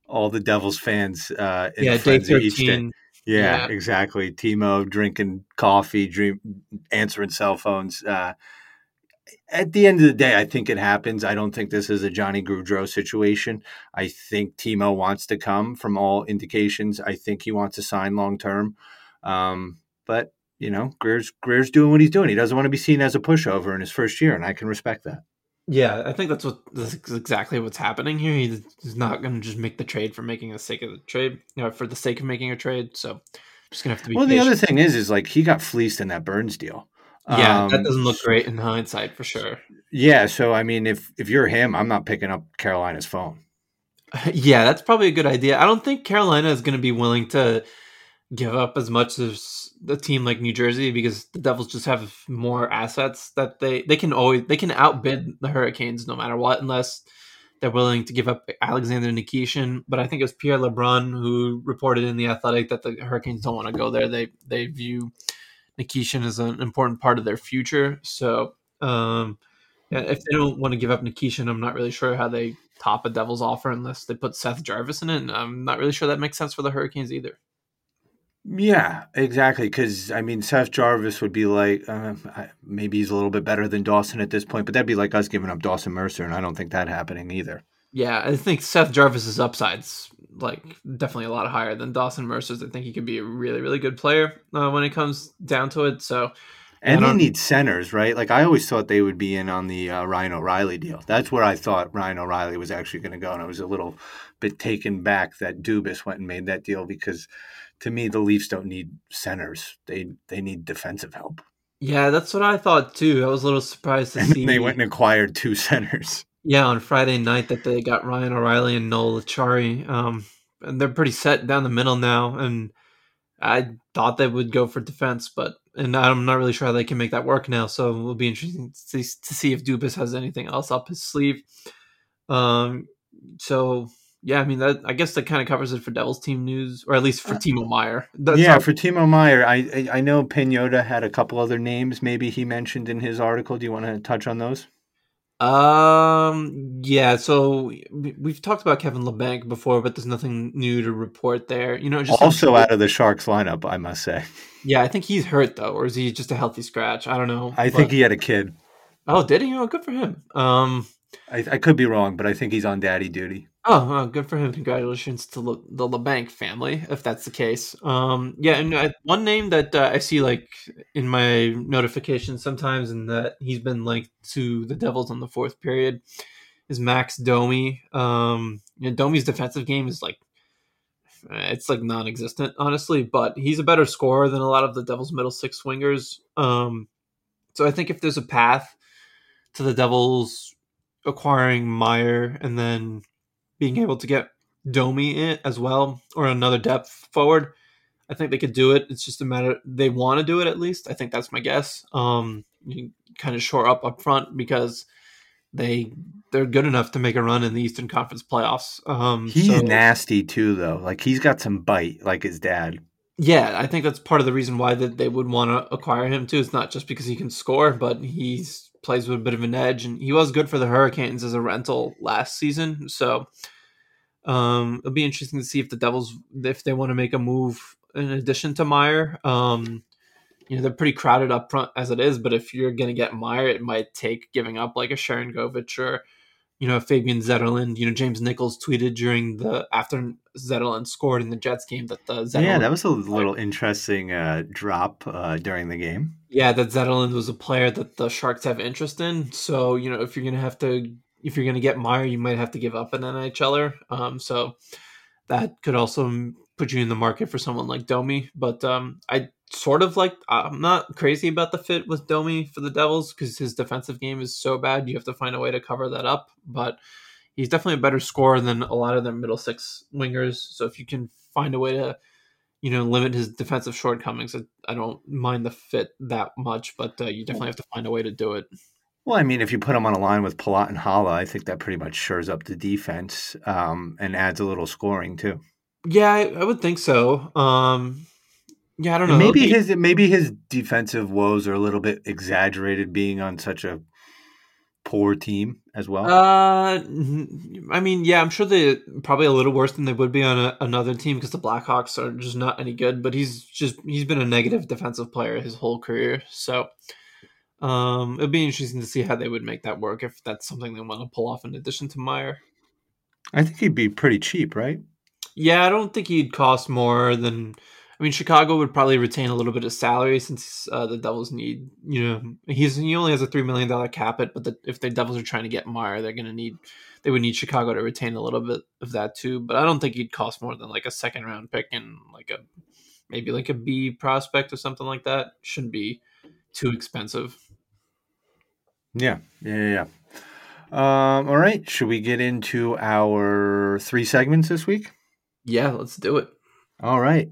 all the Devils fans uh in yeah, a day frenzy each day. thirteen. Yeah, Yeah. exactly. Timo drinking coffee, dream, answering cell phones. Uh, at the end of the day, I think it happens. I don't think this is a Johnny Gaudreau situation. I think Timo wants to come from all indications. I think he wants to sign long term. Um, but you know, Grier's Grier's doing what he's doing. He doesn't want to be seen as a pushover in his first year, and I can respect that. Yeah, I think that's what that's exactly what's happening here. He's not going to just make the trade for making the sake of the trade, you know, for the sake of making a trade. So just gonna have to be. Well, the other thing is, is like he got fleeced in that Burns deal. yeah, that Um, doesn't look great in hindsight for sure. Yeah, so I mean, if if you're him, I'm not picking up Carolina's phone. Yeah, that's probably a good idea. I don't think Carolina is going to be willing to give up as much as a team like New Jersey because the Devils just have more assets that they they can always they can outbid the Hurricanes no matter what unless they're willing to give up Alexander Nikishin. But I think it was Pierre LeBrun who reported in the Athletic that the Hurricanes don't want to go there. They they view Nikishin as an important part of their future. So um, yeah, if they don't want to give up Nikishin, I'm not really sure how they top a Devils offer unless they put Seth Jarvis in it. And I'm not really sure that makes sense for the Hurricanes either. Yeah, exactly. Because I mean, Seth Jarvis would be like, uh, maybe he's a little bit better than Dawson at this point, but that'd be like us giving up Dawson Mercer, and I don't think that happening either. Yeah, I think Seth Jarvis's upside's like definitely a lot higher than Dawson Mercer's. I think he could be a really, really good player uh, when it comes down to it. So And they need centers, right? Like I always thought they would be in on the uh, Ryan O'Reilly deal. That's where I thought Ryan O'Reilly was actually going to go, and I was a little bit taken back that Dubas went and made that deal because, to me, the Leafs don't need centers; they they need defensive help. yeah, that's what I thought too. I was a little surprised to And see. they went and acquired two centers. Yeah, on Friday night that they got Ryan O'Reilly and Noel Acciari. Um, and they're pretty set down the middle now. And I thought they would go for defense, but and I'm not really sure how they can make that work now. So it will be interesting to see, to see if Dubas has anything else up his sleeve. Um, so yeah, I mean that. I guess that kind of covers it for Devils team news, or at least for uh, Timo Meier. That's yeah, for Timo Meier, I, I know Pagnotta had a couple other names. Maybe he mentioned in his article. Do you want to touch on those? Um. Yeah. So we've talked about Kevin Labanc before, but there's nothing new to report there. You know, just also out of the Sharks lineup, I must say. Yeah, I think he's hurt though, or is he just a healthy scratch? I don't know. I but... think he had a kid. Oh, did he? Oh, good for him. Um. I, I could be wrong, but I think he's on daddy duty. Oh, good for him! Congratulations to Le- the Labanc family, if that's the case. Um, yeah, and uh, one name that uh, I see like in my notifications sometimes, and that he's been linked to the Devils on the fourth period, is Max Domi. Um, you know, Domi's defensive game is like it's like non-existent, honestly, but he's a better scorer than a lot of the Devils' middle six swingers. Um, so I think if there's a path to the Devils acquiring Meier and then being able to get Domi in as well or another depth forward. I think they could do it. It's just a matter they want to do it at least. I think that's my guess. Um, you kind of shore up up front because they they're good enough to make a run in the Eastern Conference playoffs. Um, he's so, nasty too, though. Like he's got some bite, like his dad. Yeah, I think that's part of the reason why that they would want to acquire him too. It's not just because he can score, but he's plays with a bit of an edge, and he was good for the Hurricanes as a rental last season. So um, it'll be interesting to see if the Devils, if they want to make a move in addition to Meier. Um, you know they're pretty crowded up front as it is, but if you're going to get Meier, it might take giving up like a Sharangovich or you know Fabian Zetterlund. You know James Nichols tweeted during the after Zetterlund scored in the Jets game that the Zetterlund yeah that was a little interesting uh, drop uh, during the game. Yeah, that Zetterlund was a player that the Sharks have interest in. So you know if you're to have to if you're to get Meier, you might have to give up an NHLer. Um, so that could also put you in the market for someone like Domi. But um, I sort of like I'm not crazy about the fit with Domi for the Devils because his defensive game is so bad. You have to find a way to cover that up. But he's definitely a better scorer than a lot of their middle six wingers. So if you can find a way to you know limit his defensive shortcomings, I, I don't mind the fit that much. But uh, you definitely have to find a way to do it. Well, I mean, if you put him on a line with Palat and Haula, I think that pretty much shores up the defense um, and adds a little scoring too. Yeah, I, I would think so. Um, yeah, I don't know. maybe his maybe his defensive woes are a little bit exaggerated, being on such a poor team as well. Uh, I mean, yeah, I'm sure they probably a little worse than they would be on a, another team because the Blackhawks are just not any good. But he's just he's been a negative defensive player his whole career, so um, it'd be interesting to see how they would make that work if that's something they want to pull off in addition to Meier. I think he'd be pretty cheap, right? Yeah, I don't think he'd cost more than I mean, Chicago would probably retain a little bit of salary since uh, the Devils need, you know, he's he only has a three million dollar cap it, but the, if the Devils are trying to get Meier, they're going to need they would need Chicago to retain a little bit of that too. But I don't think he'd cost more than like a second round pick and like a maybe like a B prospect or something like that. Shouldn't be too expensive. Yeah, yeah, yeah. Um, all right, should we get into our three segments this week? Yeah, let's do it. All right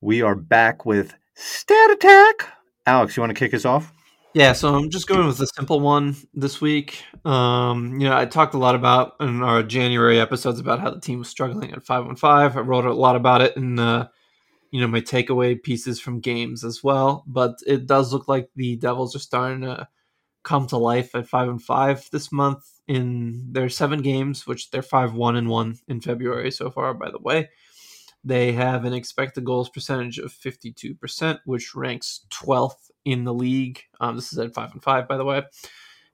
we are back with Stat Attack. Alex, you want to kick us off? Yeah, so I'm just going with a simple one this week. Um, you know, I talked a lot about in our January episodes about how the team was struggling at five on five. I wrote a lot about it in uh, you know my takeaway pieces from games as well. But it does look like the Devils are starting to come to life at five and five this month in their seven games, which they're five one and one in February so far. By the way, they have an expected goals percentage of 52%, which ranks 12th in the league. Um, this is at 5 and 5, by the way.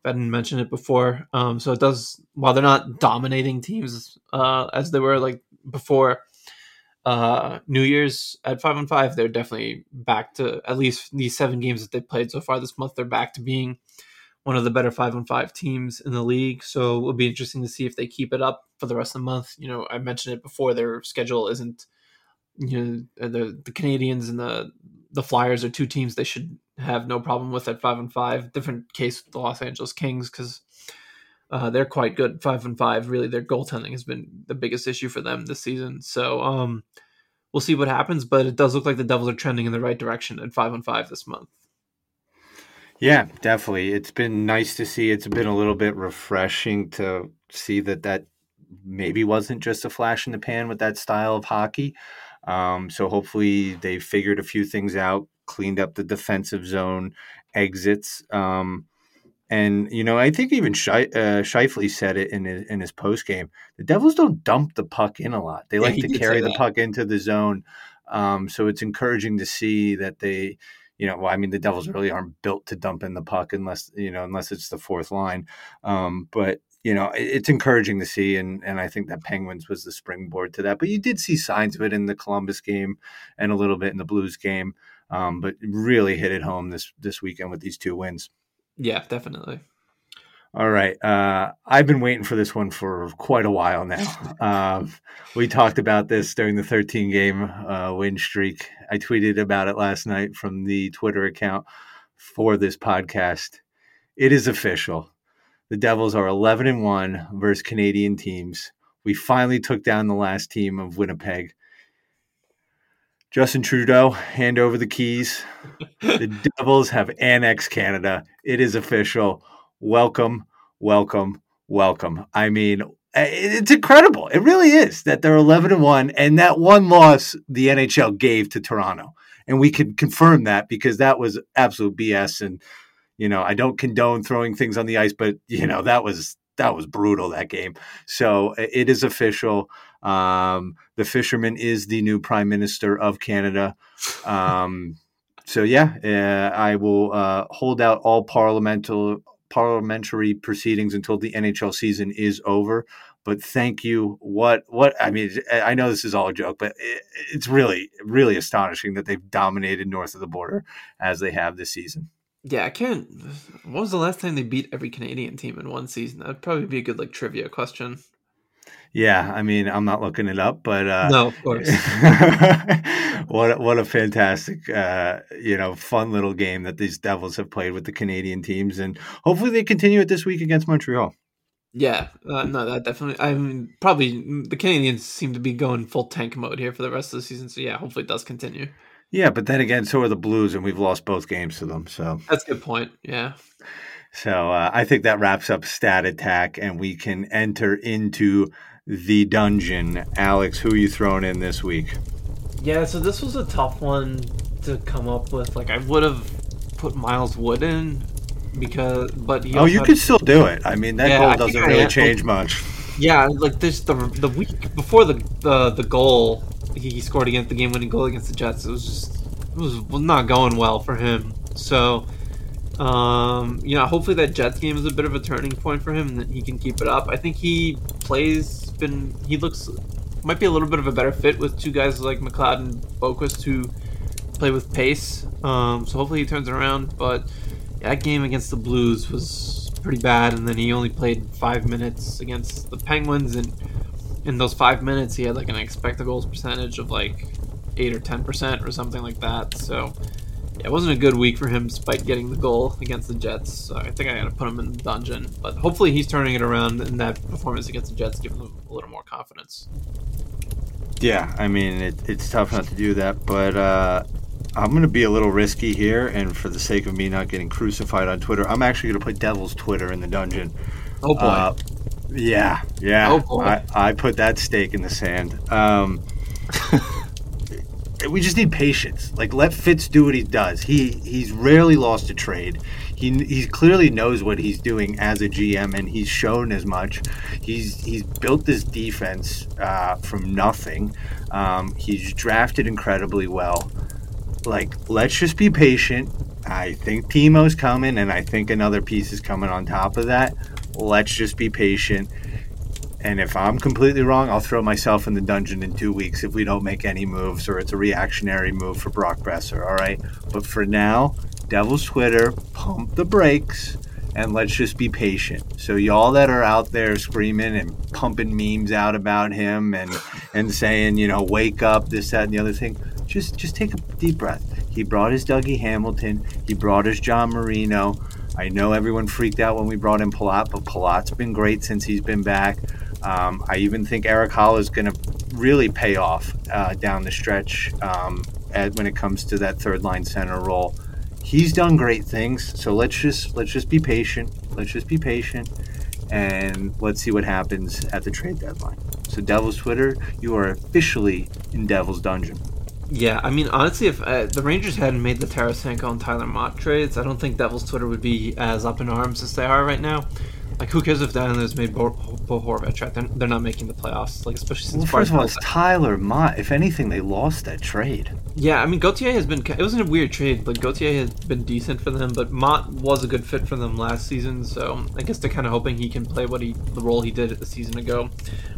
I didn't mention it before. Um, so it does, while they're not dominating teams uh, as they were like before uh, New Year's at 5 and 5, they're definitely back to at least these seven games that they played so far this month. They're back to being one of the better five on five teams in the league. So it'll be interesting to see if they keep it up for the rest of the month. You know, I mentioned it before, their schedule isn't you know uh, the the Canadiens and the the Flyers are two teams they should have no problem with at five and five. Different case with the Los Angeles Kings because uh, they're quite good five and five. Really, their goaltending has been the biggest issue for them this season. So um, we'll see what happens, but it does look like the Devils are trending in the right direction at five and five this month. Yeah, definitely. It's been nice to see. It's been a little bit refreshing to see that that maybe wasn't just a flash in the pan with that style of hockey. Um, so hopefully they figured a few things out, cleaned up the defensive zone exits. Um, and you know, I think even Shifley uh, Scheifele said it in his, in his post game. The Devils don't dump the puck in a lot; they yeah, like to carry the puck into the zone. Um, so it's encouraging to see that they, you know, well, I mean, the Devils really aren't built to dump in the puck unless you know, unless it's the fourth line. Um, but you know, it's encouraging to see, and and I think that Penguins was the springboard to that. But you did see signs of it in the Columbus game and a little bit in the Blues game, um, but really hit it home this this weekend with these two wins. Yeah, definitely. All right. Uh, I've been waiting for this one for quite a while now. Um, we talked about this during the 13 game uh, win streak. I tweeted about it last night from the Twitter account for this podcast. It is official. The Devils are 11 and 1 versus Canadian teams. We finally took down the last team of Winnipeg. Justin Trudeau, hand over the keys. the Devils have annexed Canada. It is official. Welcome, welcome, welcome. I mean, eh, it's incredible. It really is that they're 11 and 1 and that one loss the NHL gave to Toronto. And we can confirm that because that was absolute BS and you know, I don't condone throwing things on the ice, but you know, that was that was brutal that game. So it is official. Um, the fisherman is the new prime minister of Canada. Um, so yeah, uh, I will uh, hold out all parliamental parliamentary proceedings until the NHL season is over. But thank you. What what I mean, I know this is all a joke, but it, it's really really astonishing that they've dominated north of the border as they have this season. Yeah, I can't. When was the last time they beat every Canadian team in one season? That'd probably be a good like trivia question. Yeah, I mean, I'm not looking it up, but uh, no, of course. what what a fantastic, uh, you know, fun little game that these Devils have played with the Canadian teams, and hopefully they continue it this week against Montreal. Yeah, uh, no, that definitely. I mean, probably the Canadiens seem to be going full tank mode here for the rest of the season. So yeah, hopefully it does continue. Yeah, but then again, so are the Blues, and we've lost both games to them. So that's a good point. Yeah. So uh, I think that wraps up stat attack, and we can enter into the dungeon. Alex, who are you throwing in this week? Yeah, so this was a tough one to come up with. Like I would have put Miles Wood in because, but oh, you had, could still do it. I mean, that yeah, goal doesn't really change much. Yeah, like this the the week before the the, the goal he scored against the game-winning goal against the Jets. It was just it was not going well for him. So, um, you know, hopefully that Jets game is a bit of a turning point for him, and that he can keep it up. I think he plays been he looks might be a little bit of a better fit with two guys like McLeod and Boqvist who play with pace. Um, so hopefully he turns around. But that game against the Blues was pretty bad, and then he only played five minutes against the Penguins, and in those five minutes, he had like an expected goals percentage of like eight or ten percent or something like that. So yeah, it wasn't a good week for him, despite getting the goal against the Jets. So I think I got to put him in the dungeon. But hopefully, he's turning it around, and that performance against the Jets giving him a little more confidence. Yeah, I mean it, it's tough not to do that, but uh, I'm going to be a little risky here, and for the sake of me not getting crucified on Twitter, I'm actually going to put Devil's Twitter in the dungeon. Oh boy. Uh, yeah, yeah. Oh boy. I, I put that stake in the sand. Um, we just need patience. Like let Fitz do what he does. He he's rarely lost a trade. He he clearly knows what he's doing as a GM, and he's shown as much. He's he's built this defense uh, from nothing. Um, he's drafted incredibly well. Like let's just be patient. I think Timo's coming, and I think another piece is coming on top of that let's just be patient. And if I'm completely wrong, I'll throw myself in the dungeon in two weeks if we don't make any moves or it's a reactionary move for Brock Boeser. All right. But for now, Devil's Twitter, pump the brakes and let's just be patient. So y'all that are out there screaming and pumping memes out about him and and saying, you know, wake up, this, that, and the other thing, just just take a deep breath. He brought his Dougie Hamilton. He brought his John Marino. I know everyone freaked out when we brought in Palat, but Palat's been great since he's been back. Um, I even think Erik Haula is going to really pay off uh, down the stretch um, at, when it comes to that third line center role. He's done great things, so let's just let's just be patient. Let's just be patient, and let's see what happens at the trade deadline. So, Devil's Twitter, you are officially in Devil's Dungeon. Yeah, I mean, honestly, if uh, the Rangers hadn't made the Tarasenko and Tyler Motte trades, I don't think Devil's Twitter would be as up in arms as they are right now. Like, who cares if Islanders made Bo, Bo Horvat trade? They're, they're, not making the playoffs. Like, especially since. Well, first of all, it's Tyler Motte. If anything, they lost that trade. Yeah, I mean, Gauthier has been. It wasn't a weird trade. but Gauthier has been decent for them, but Motte was a good fit for them last season. So I guess they're kind of hoping he can play what he the role he did the season ago.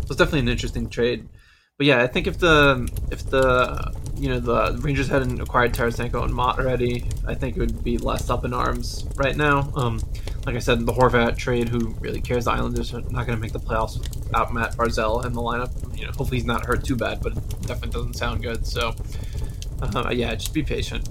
It was definitely an interesting trade but yeah, I think if the if the you know the Rangers hadn't acquired Tarasenko and Motte already, I think it would be less up in arms right now. Um, like I said, the Horvat trade, who really cares? The Islanders are not going to make the playoffs without Matt Barzal in the lineup. You know, hopefully he's not hurt too bad, but it definitely doesn't sound good. So, uh, yeah, just be patient.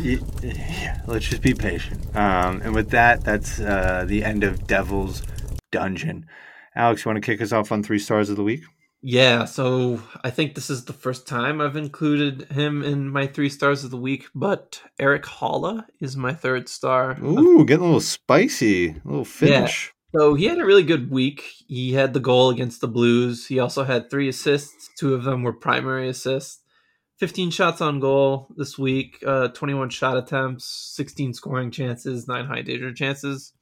yeah, let's just be patient. Um, and with that, that's uh, the end of Devil's Dungeon. Alex, you want to kick us off on three stars of the week? Yeah, so I think this is the first time I've included him in my three stars of the week, but Erik Haula is my third star. Ooh, getting a little spicy, a little finish. Yeah. So he had a really good week. He had the goal against the Blues. He also had three assists. Two of them were primary assists. 15 shots on goal this week, uh, 21 shot attempts, 16 scoring chances, nine high danger chances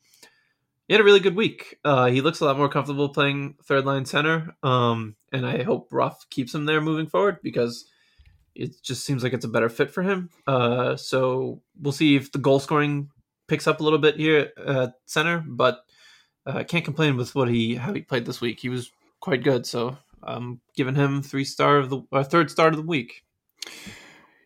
he had a really good week. Uh, he looks a lot more comfortable playing third line center, um, and I hope Ruff keeps him there moving forward because it just seems like it's a better fit for him. Uh, so we'll see if the goal scoring picks up a little bit here at center, but I uh, can't complain with what he how he played this week. He was quite good, so I'm giving him three star of the uh, third star of the week.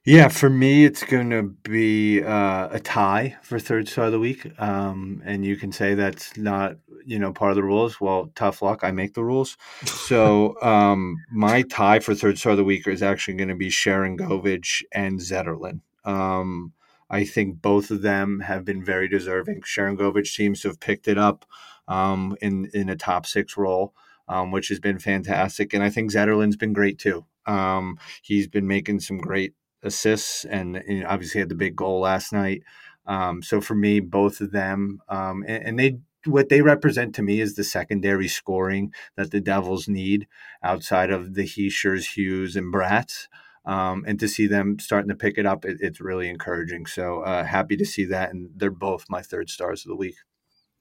Yeah, for me, it's going to be uh, a tie for third star of the week. Um, and you can say that's not, you know, part of the rules. Well, tough luck. I make the rules. So um, my tie for third star of the week is actually going to be Sharangovich and Zetterlund. Um, I think both of them have been very deserving. Sharangovich seems to have picked it up um, in in a top six role, um, which has been fantastic. And I think Zetterlund's been great too. Um, he's been making some great assists and, and obviously had the big goal last night. Um, so for me, both of them, um, and, and, they what they represent to me is the secondary scoring that the Devils need outside of the Hischiers, Hughes, and Bratts. Um, and to see them starting to pick it up, it, it's really encouraging. So uh, happy to see that, and they're both my third stars of the week.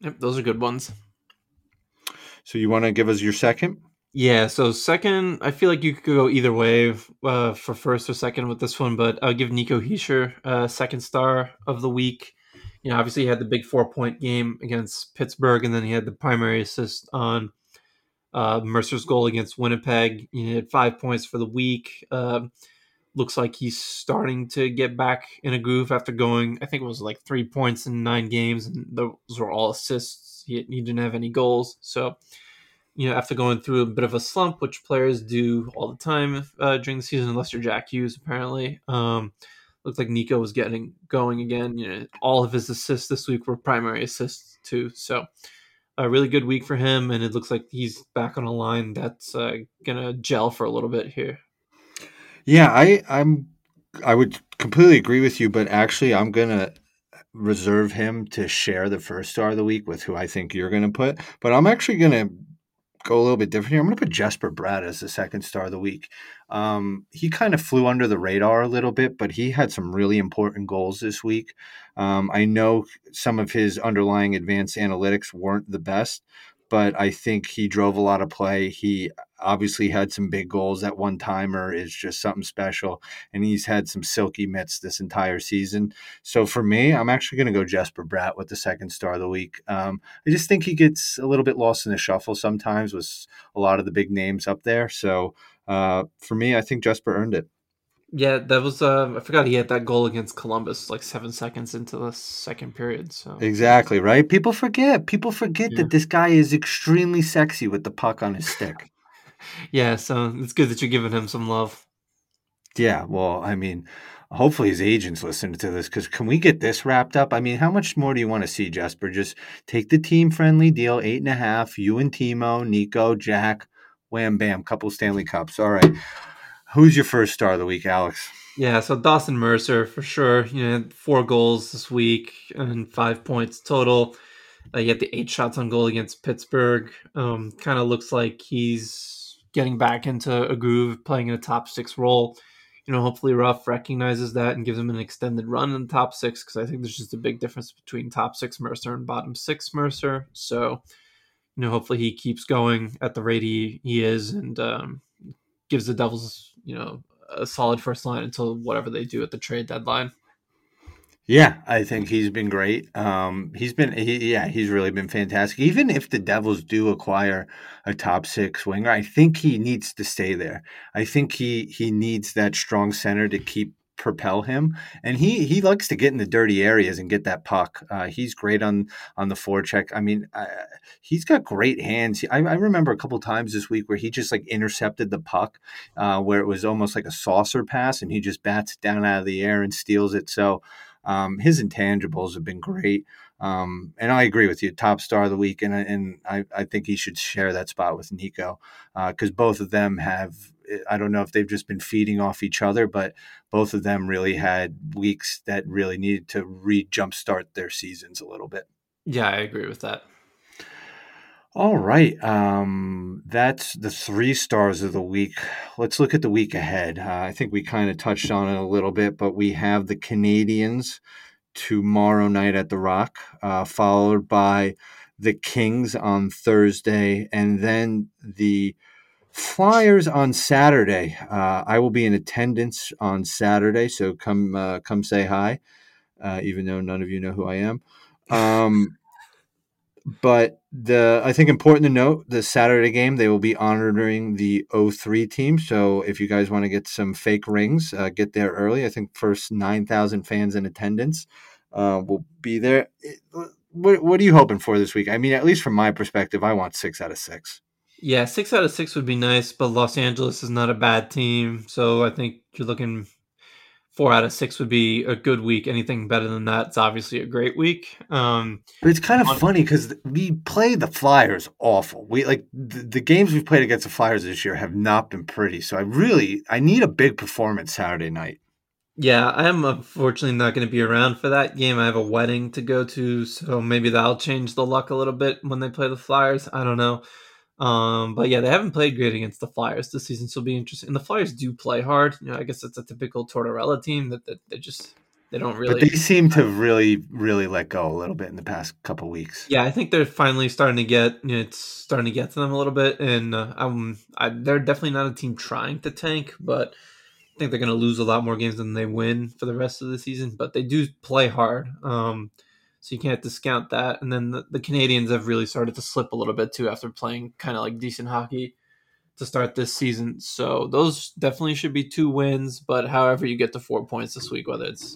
Yep, those are good ones. So you want to give us your second? Yeah, so second, I feel like you could go either way uh, for first or second with this one, but I'll give Nico Hischier uh, second star of the week. You know, obviously he had the big four point game against Pittsburgh, and then he had the primary assist on uh, Mercer's goal against Winnipeg. He had five points for the week. Uh, looks like he's starting to get back in a groove after going, I think it was like three points in nine games, and those were all assists. He, he didn't have any goals. So, you know, after going through a bit of a slump, which players do all the time uh, during the season, unless you're Jack Hughes, apparently. Um, looks like Nico was getting going again. You know, all of his assists this week were primary assists too. So a really good week for him, and it looks like he's back on a line that's uh, gonna gel for a little bit here. Yeah, I I'm I would completely agree with you, but actually I'm gonna reserve him to share the first star of the week with who I think you're gonna put. But I'm actually gonna go a little bit different here. I'm going to put Jesper Bratt as the second star of the week. Um, he kind of flew under the radar a little bit, but he had some really important goals this week. Um, I know some of his underlying advanced analytics weren't the best, but I think he drove a lot of play. He obviously had some big goals. That one timer is just something special, and he's had some silky mitts this entire season. So for me, I'm actually going to go Jesper Bratt with the second star of the week. Um, I just think he gets a little bit lost in the shuffle sometimes with a lot of the big names up there. So uh, for me, I think Jesper earned it. Yeah, that was. Uh, I forgot he had that goal against Columbus like seven seconds into the second period. So exactly right. People forget. People forget yeah. that this guy is extremely sexy with the puck on his stick. yeah, so it's good that you're giving him some love. Yeah, well, I mean, hopefully his agents listen to this because can we get this wrapped up? I mean, how much more do you want to see, Jesper? Just take the team friendly deal, eight and a half. You and Timo, Nico, Jack, wham bam, couple Stanley Cups. All right. Who's your first star of the week, Alex? Yeah, so Dawson Mercer for sure. You know, four goals this week and five points total. Uh, he had the eight shots on goal against Pittsburgh. Um, kind of looks like he's getting back into a groove, playing in a top six role. You know, hopefully Ruff recognizes that and gives him an extended run in the top six because I think there's just a big difference between top six Mercer and bottom six Mercer. So, you know, hopefully he keeps going at the rate he, he is and um, gives the Devils, you know, a solid first line until whatever they do at the trade deadline. Yeah, I think he's been great. Um, he's been, he, yeah, he's really been fantastic. Even if the Devils do acquire a top six winger, I think he needs to stay there. I think he he needs that strong center to keep propel him, and he he likes to get in the dirty areas and get that puck. Uh, he's great on on the forecheck. I mean, uh, he's got great hands. I, I, remember a couple times this week where he just like intercepted the puck, uh, where it was almost like a saucer pass, and he just bats it down out of the air and steals it. So. Um, his intangibles have been great. Um, and I agree with you, top star of the week, and and I, I think he should share that spot with Nico because uh, both of them have. I don't know if they've just been feeding off each other, but both of them really had weeks that really needed to re jumpstart their seasons a little bit. Yeah, I agree with that. All right. Um, that's the three stars of the week. Let's look at the week ahead. Uh, I think we kind of touched on it a little bit, but we have the Canadiens tomorrow night at the Rock, uh, followed by the Kings on Thursday, and then the Flyers on Saturday. Uh, I will be in attendance on Saturday, so come uh, come say hi, uh, even though none of you know who I am. Um, but the I think important to note the Saturday game they will be honoring the 03 team. So if you guys want to get some fake rings, uh, get there early. I think first 9,000 fans in attendance uh, will be there. What, what are you hoping for this week? I mean, at least from my perspective, I want six out of six. Yeah, six out of six would be nice, but Los Angeles is not a bad team, so I think you're looking four out of six would be a good week. Anything better than that is obviously a great week. Um, but it's kind of on- funny because we play the Flyers awful. We like the, the, games we've played against the Flyers this year have not been pretty. So I really I need a big performance Saturday night. Yeah, I'm unfortunately not going to be around for that game. I have a wedding to go to, so maybe that'll change the luck a little bit when they play the Flyers. I don't know. Um, but yeah, they haven't played great against the Flyers this season, so it'll be interesting. And the Flyers do play hard. You know, I guess it's a typical Tortorella team that, that they just they don't really. But they seem to really, really let go a little bit in the past couple weeks. Yeah, I think they're finally starting to get. You know, it's starting to get to them a little bit, and uh, um, I, they're definitely not a team trying to tank, but I think they're going to lose a lot more games than they win for the rest of the season. But they do play hard. Um, so you can't discount that. And then the, the Canadiens have really started to slip a little bit too after playing kind of like decent hockey to start this season. So those definitely should be two wins. But however you get to four points this week, whether it's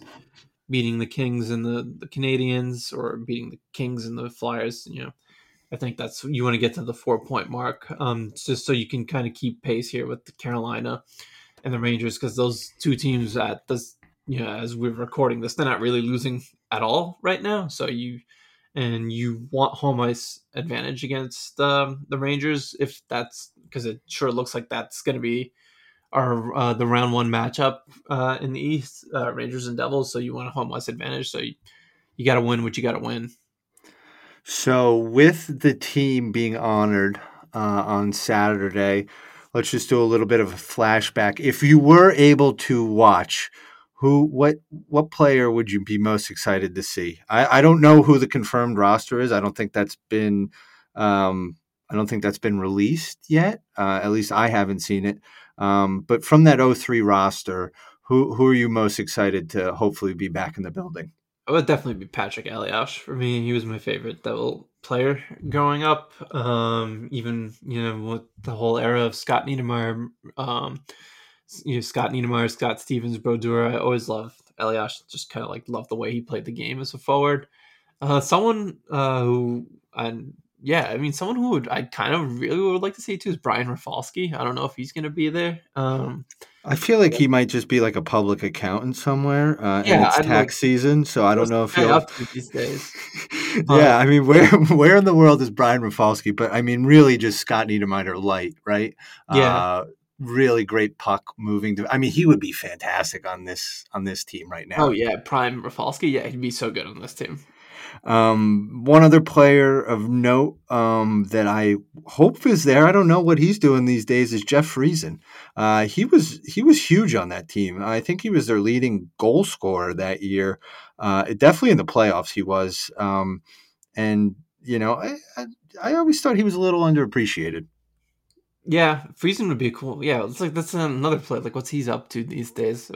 beating the Kings and the, the Canadiens or beating the Kings and the Flyers, you know, I think that's you want to get to the four point mark, um, just so you can kind of keep pace here with the Carolina and the Rangers because those two teams at this you know, as we're recording this, they're not really losing at all right now. So you and you want home ice advantage against um, the Rangers if that's because it sure looks like that's going to be our uh, the round one matchup uh, in the East, uh, Rangers and Devils. So you want a home ice advantage. So you, you got to win what you got to win. So with the team being honored uh, on Saturday, let's just do a little bit of a flashback. If you were able to watch who what what player would you be most excited to see? I, I don't know who the confirmed roster is. I don't think that's been um, I don't think that's been released yet. Uh, at least I haven't seen it. Um, but from that 03 roster, who who are you most excited to hopefully be back in the building? It would definitely be Patrick Elias for me. He was my favorite Devil player growing up. Um, even you know with the whole era of Scott Niedermayer. Um, you know Scott Niedermayer, Scott Stevens, Brodeur. I always loved Elias. Just kind of like loved the way he played the game as a forward. Uh, someone uh, who and yeah, I mean, someone who would I kind of really would like to see too is Brian Rafalski. I don't know if he's going to be there. Um, I feel like he might just be like a public accountant somewhere, uh, yeah, and it's I'd tax like, season, so I don't know if he'll. these days. yeah, I mean, where where in the world is Brian Rafalski? But I mean, really, just Scott Niedermayer light, right? Yeah. Uh, really great puck moving. To, I mean, he would be fantastic on this on this team right now. Oh yeah, prime Rafalski. Yeah, he'd be so good on this team. Um, one other player of note um, that I hope is there. I don't know what he's doing these days. Is Jeff Friesen? Uh, he was he was huge on that team. I think he was their leading goal scorer that year. Uh, definitely in the playoffs, he was. Um, and you know, I, I, I always thought he was a little underappreciated. Yeah, Friesen would be cool. Yeah, it's like that's another play. Like, what's he's up to these days?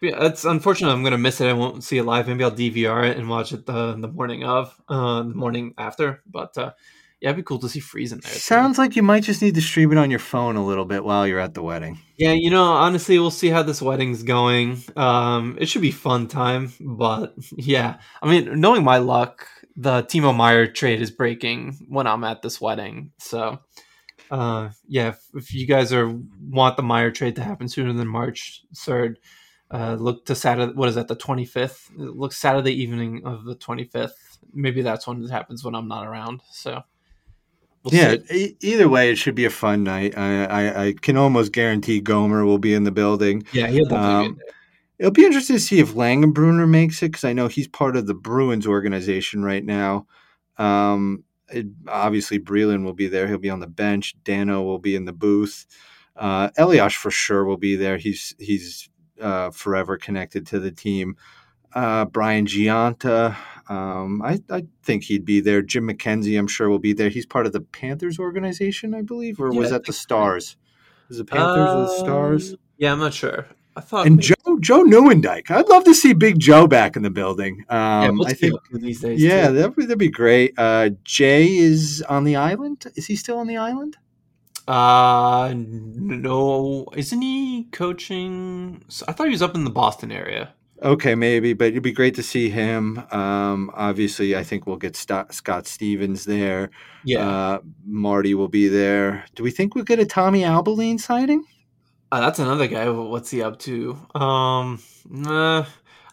Yeah, it's unfortunate. I'm gonna miss it. I won't see it live. Maybe I'll DVR it and watch it the, the morning of, uh, the morning after. But uh, yeah, it'd be cool to see Friesen there. Sounds too. like you might just need to stream it on your phone a little bit while you're at the wedding. Yeah, you know, honestly, we'll see how this wedding's going. Um, it should be fun time, but yeah, I mean, knowing my luck, the Timo Meier trade is breaking when I'm at this wedding. So, uh, yeah, if, if you guys are want the Meier trade to happen sooner than March third uh, look to Saturday. What is that? The twenty fifth. Look Saturday evening of the twenty fifth. Maybe that's when it happens when I'm not around. So. We'll yeah. E- either way, it should be a fun night. I, I, I can almost guarantee Gomer will be in the building. Yeah, he'll um, be It'll be interesting to see if Langenbrunner makes it because I know he's part of the Bruins organization right now. Um, it, obviously, Brylin will be there. He'll be on the bench. Dano will be in the booth. Uh, Elias for sure will be there. He's he's uh, forever connected to the team. Uh, Brian Gionta, um, I, I, think he'd be there. Jim McKenzie, I'm sure, will be there. He's part of the Panthers organization, I believe, or yeah, was that the Stars? Is it Panthers or the Stars? Um, yeah, I'm not sure. I thought and maybe. Joe Joe Nieuwendyk. I'd love to see Big Joe back in the building. Um, yeah, I think these days. Yeah, that'd be, that'd be great. Uh, Jay is on the island. Is he still on the island? Uh, no, isn't he coaching? I thought he was up in the Boston area. Okay, maybe, but it'd be great to see him. Um, obviously, I think we'll get St- Scott Stevens there. Yeah, uh, Marty will be there. Do we think we'll get a Tommy Albelin sighting? Uh, that's another guy. What's he up to? Um, nah,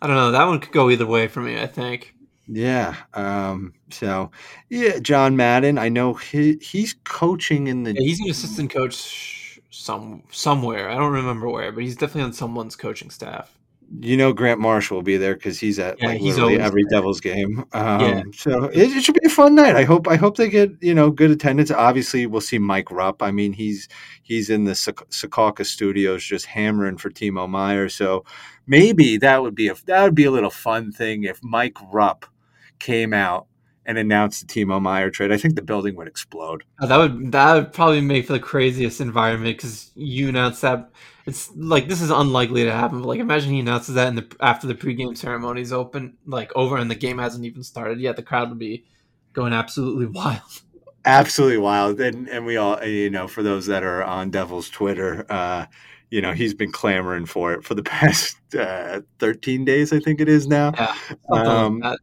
I don't know. That one could go either way for me. I think. Yeah. Um, so, yeah, John Madden. I know he he's coaching in the. Yeah, he's an assistant coach some somewhere. I don't remember where, but he's definitely on someone's coaching staff. You know, Grant Marshall will be there because he's at yeah, like he's literally every there. Devils game. Um, yeah. So it, it, should be a fun night. I hope. I hope they get you know good attendance. Obviously, we'll see Mike Rupp. I mean, he's he's in the Secaucus studios just hammering for Timo Meier. So maybe that would be a that would be a little fun thing if Mike Rupp came out and announced the Timo Meier trade, I think the building would explode. Oh, that would that would probably make for the craziest environment because you announced that it's like this is unlikely to happen. But like, imagine he announces that in the after the pregame ceremony is open, like over, and the game hasn't even started yet. The crowd would be going absolutely wild. Absolutely wild, and and we all you know for those that are on Devil's Twitter. uh you know he's been clamoring for it for the past uh, 13 days i think it is now yeah, um, like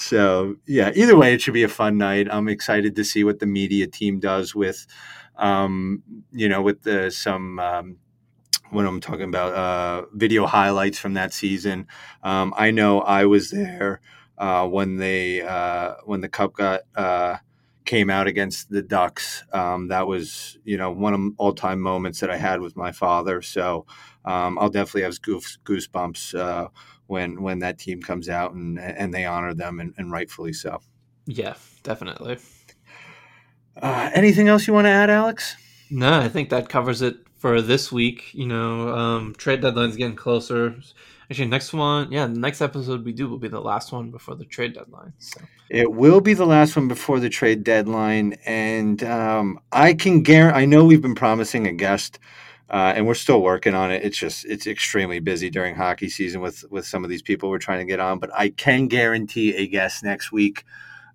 so yeah, either way, it should be a fun night. I'm excited to see what the media team does with, um, you know, with the some. Um, when I'm talking about uh, video highlights from that season, um, I know I was there uh, when they uh, when the cup got uh, came out against the Ducks. Um, that was you know one of all time moments that I had with my father. So um, I'll definitely have goosebumps uh, when when that team comes out and and they honor them and, and rightfully so. Yeah, definitely. Uh, anything else you want to add, Alex? No, I think that covers it for this week. You know, um, trade deadline's getting closer. Actually, next one, yeah, the next episode we do will be the last one before the trade deadline. So. It will be the last one before the trade deadline, and um, I can guarantee. I know we've been promising a guest uh, and we're still working on it. It's just it's extremely busy during hockey season with with some of these people we're trying to get on. But I can guarantee a guest next week,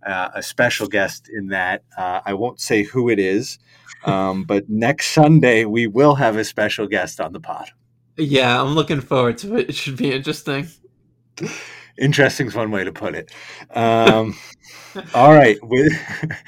uh, a special guest in that. Uh, I won't say who it is, um, but next Sunday we will have a special guest on the pod. Yeah, I'm looking forward to it. It should be interesting. Interesting is one way to put it. Um, all right. With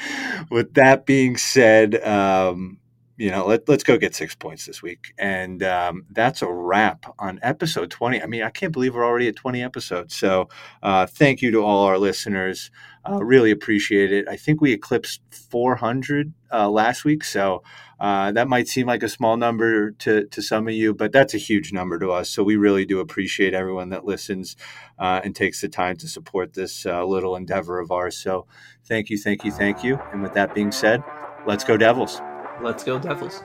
with that being said. Um, you know, let, let's go get six points this week. And um, that's a wrap on episode 20. I mean, I can't believe we're already at 20 episodes. So uh, thank you to all our listeners. Uh, really appreciate it. I think we eclipsed 400 uh, last week. So uh, that might seem like a small number to, to some of you, but that's a huge number to us. So we really do appreciate everyone that listens uh, and takes the time to support this uh, little endeavor of ours. So thank you, thank you, thank you. And with that being said, let's go, Devils. Let's go, Devils.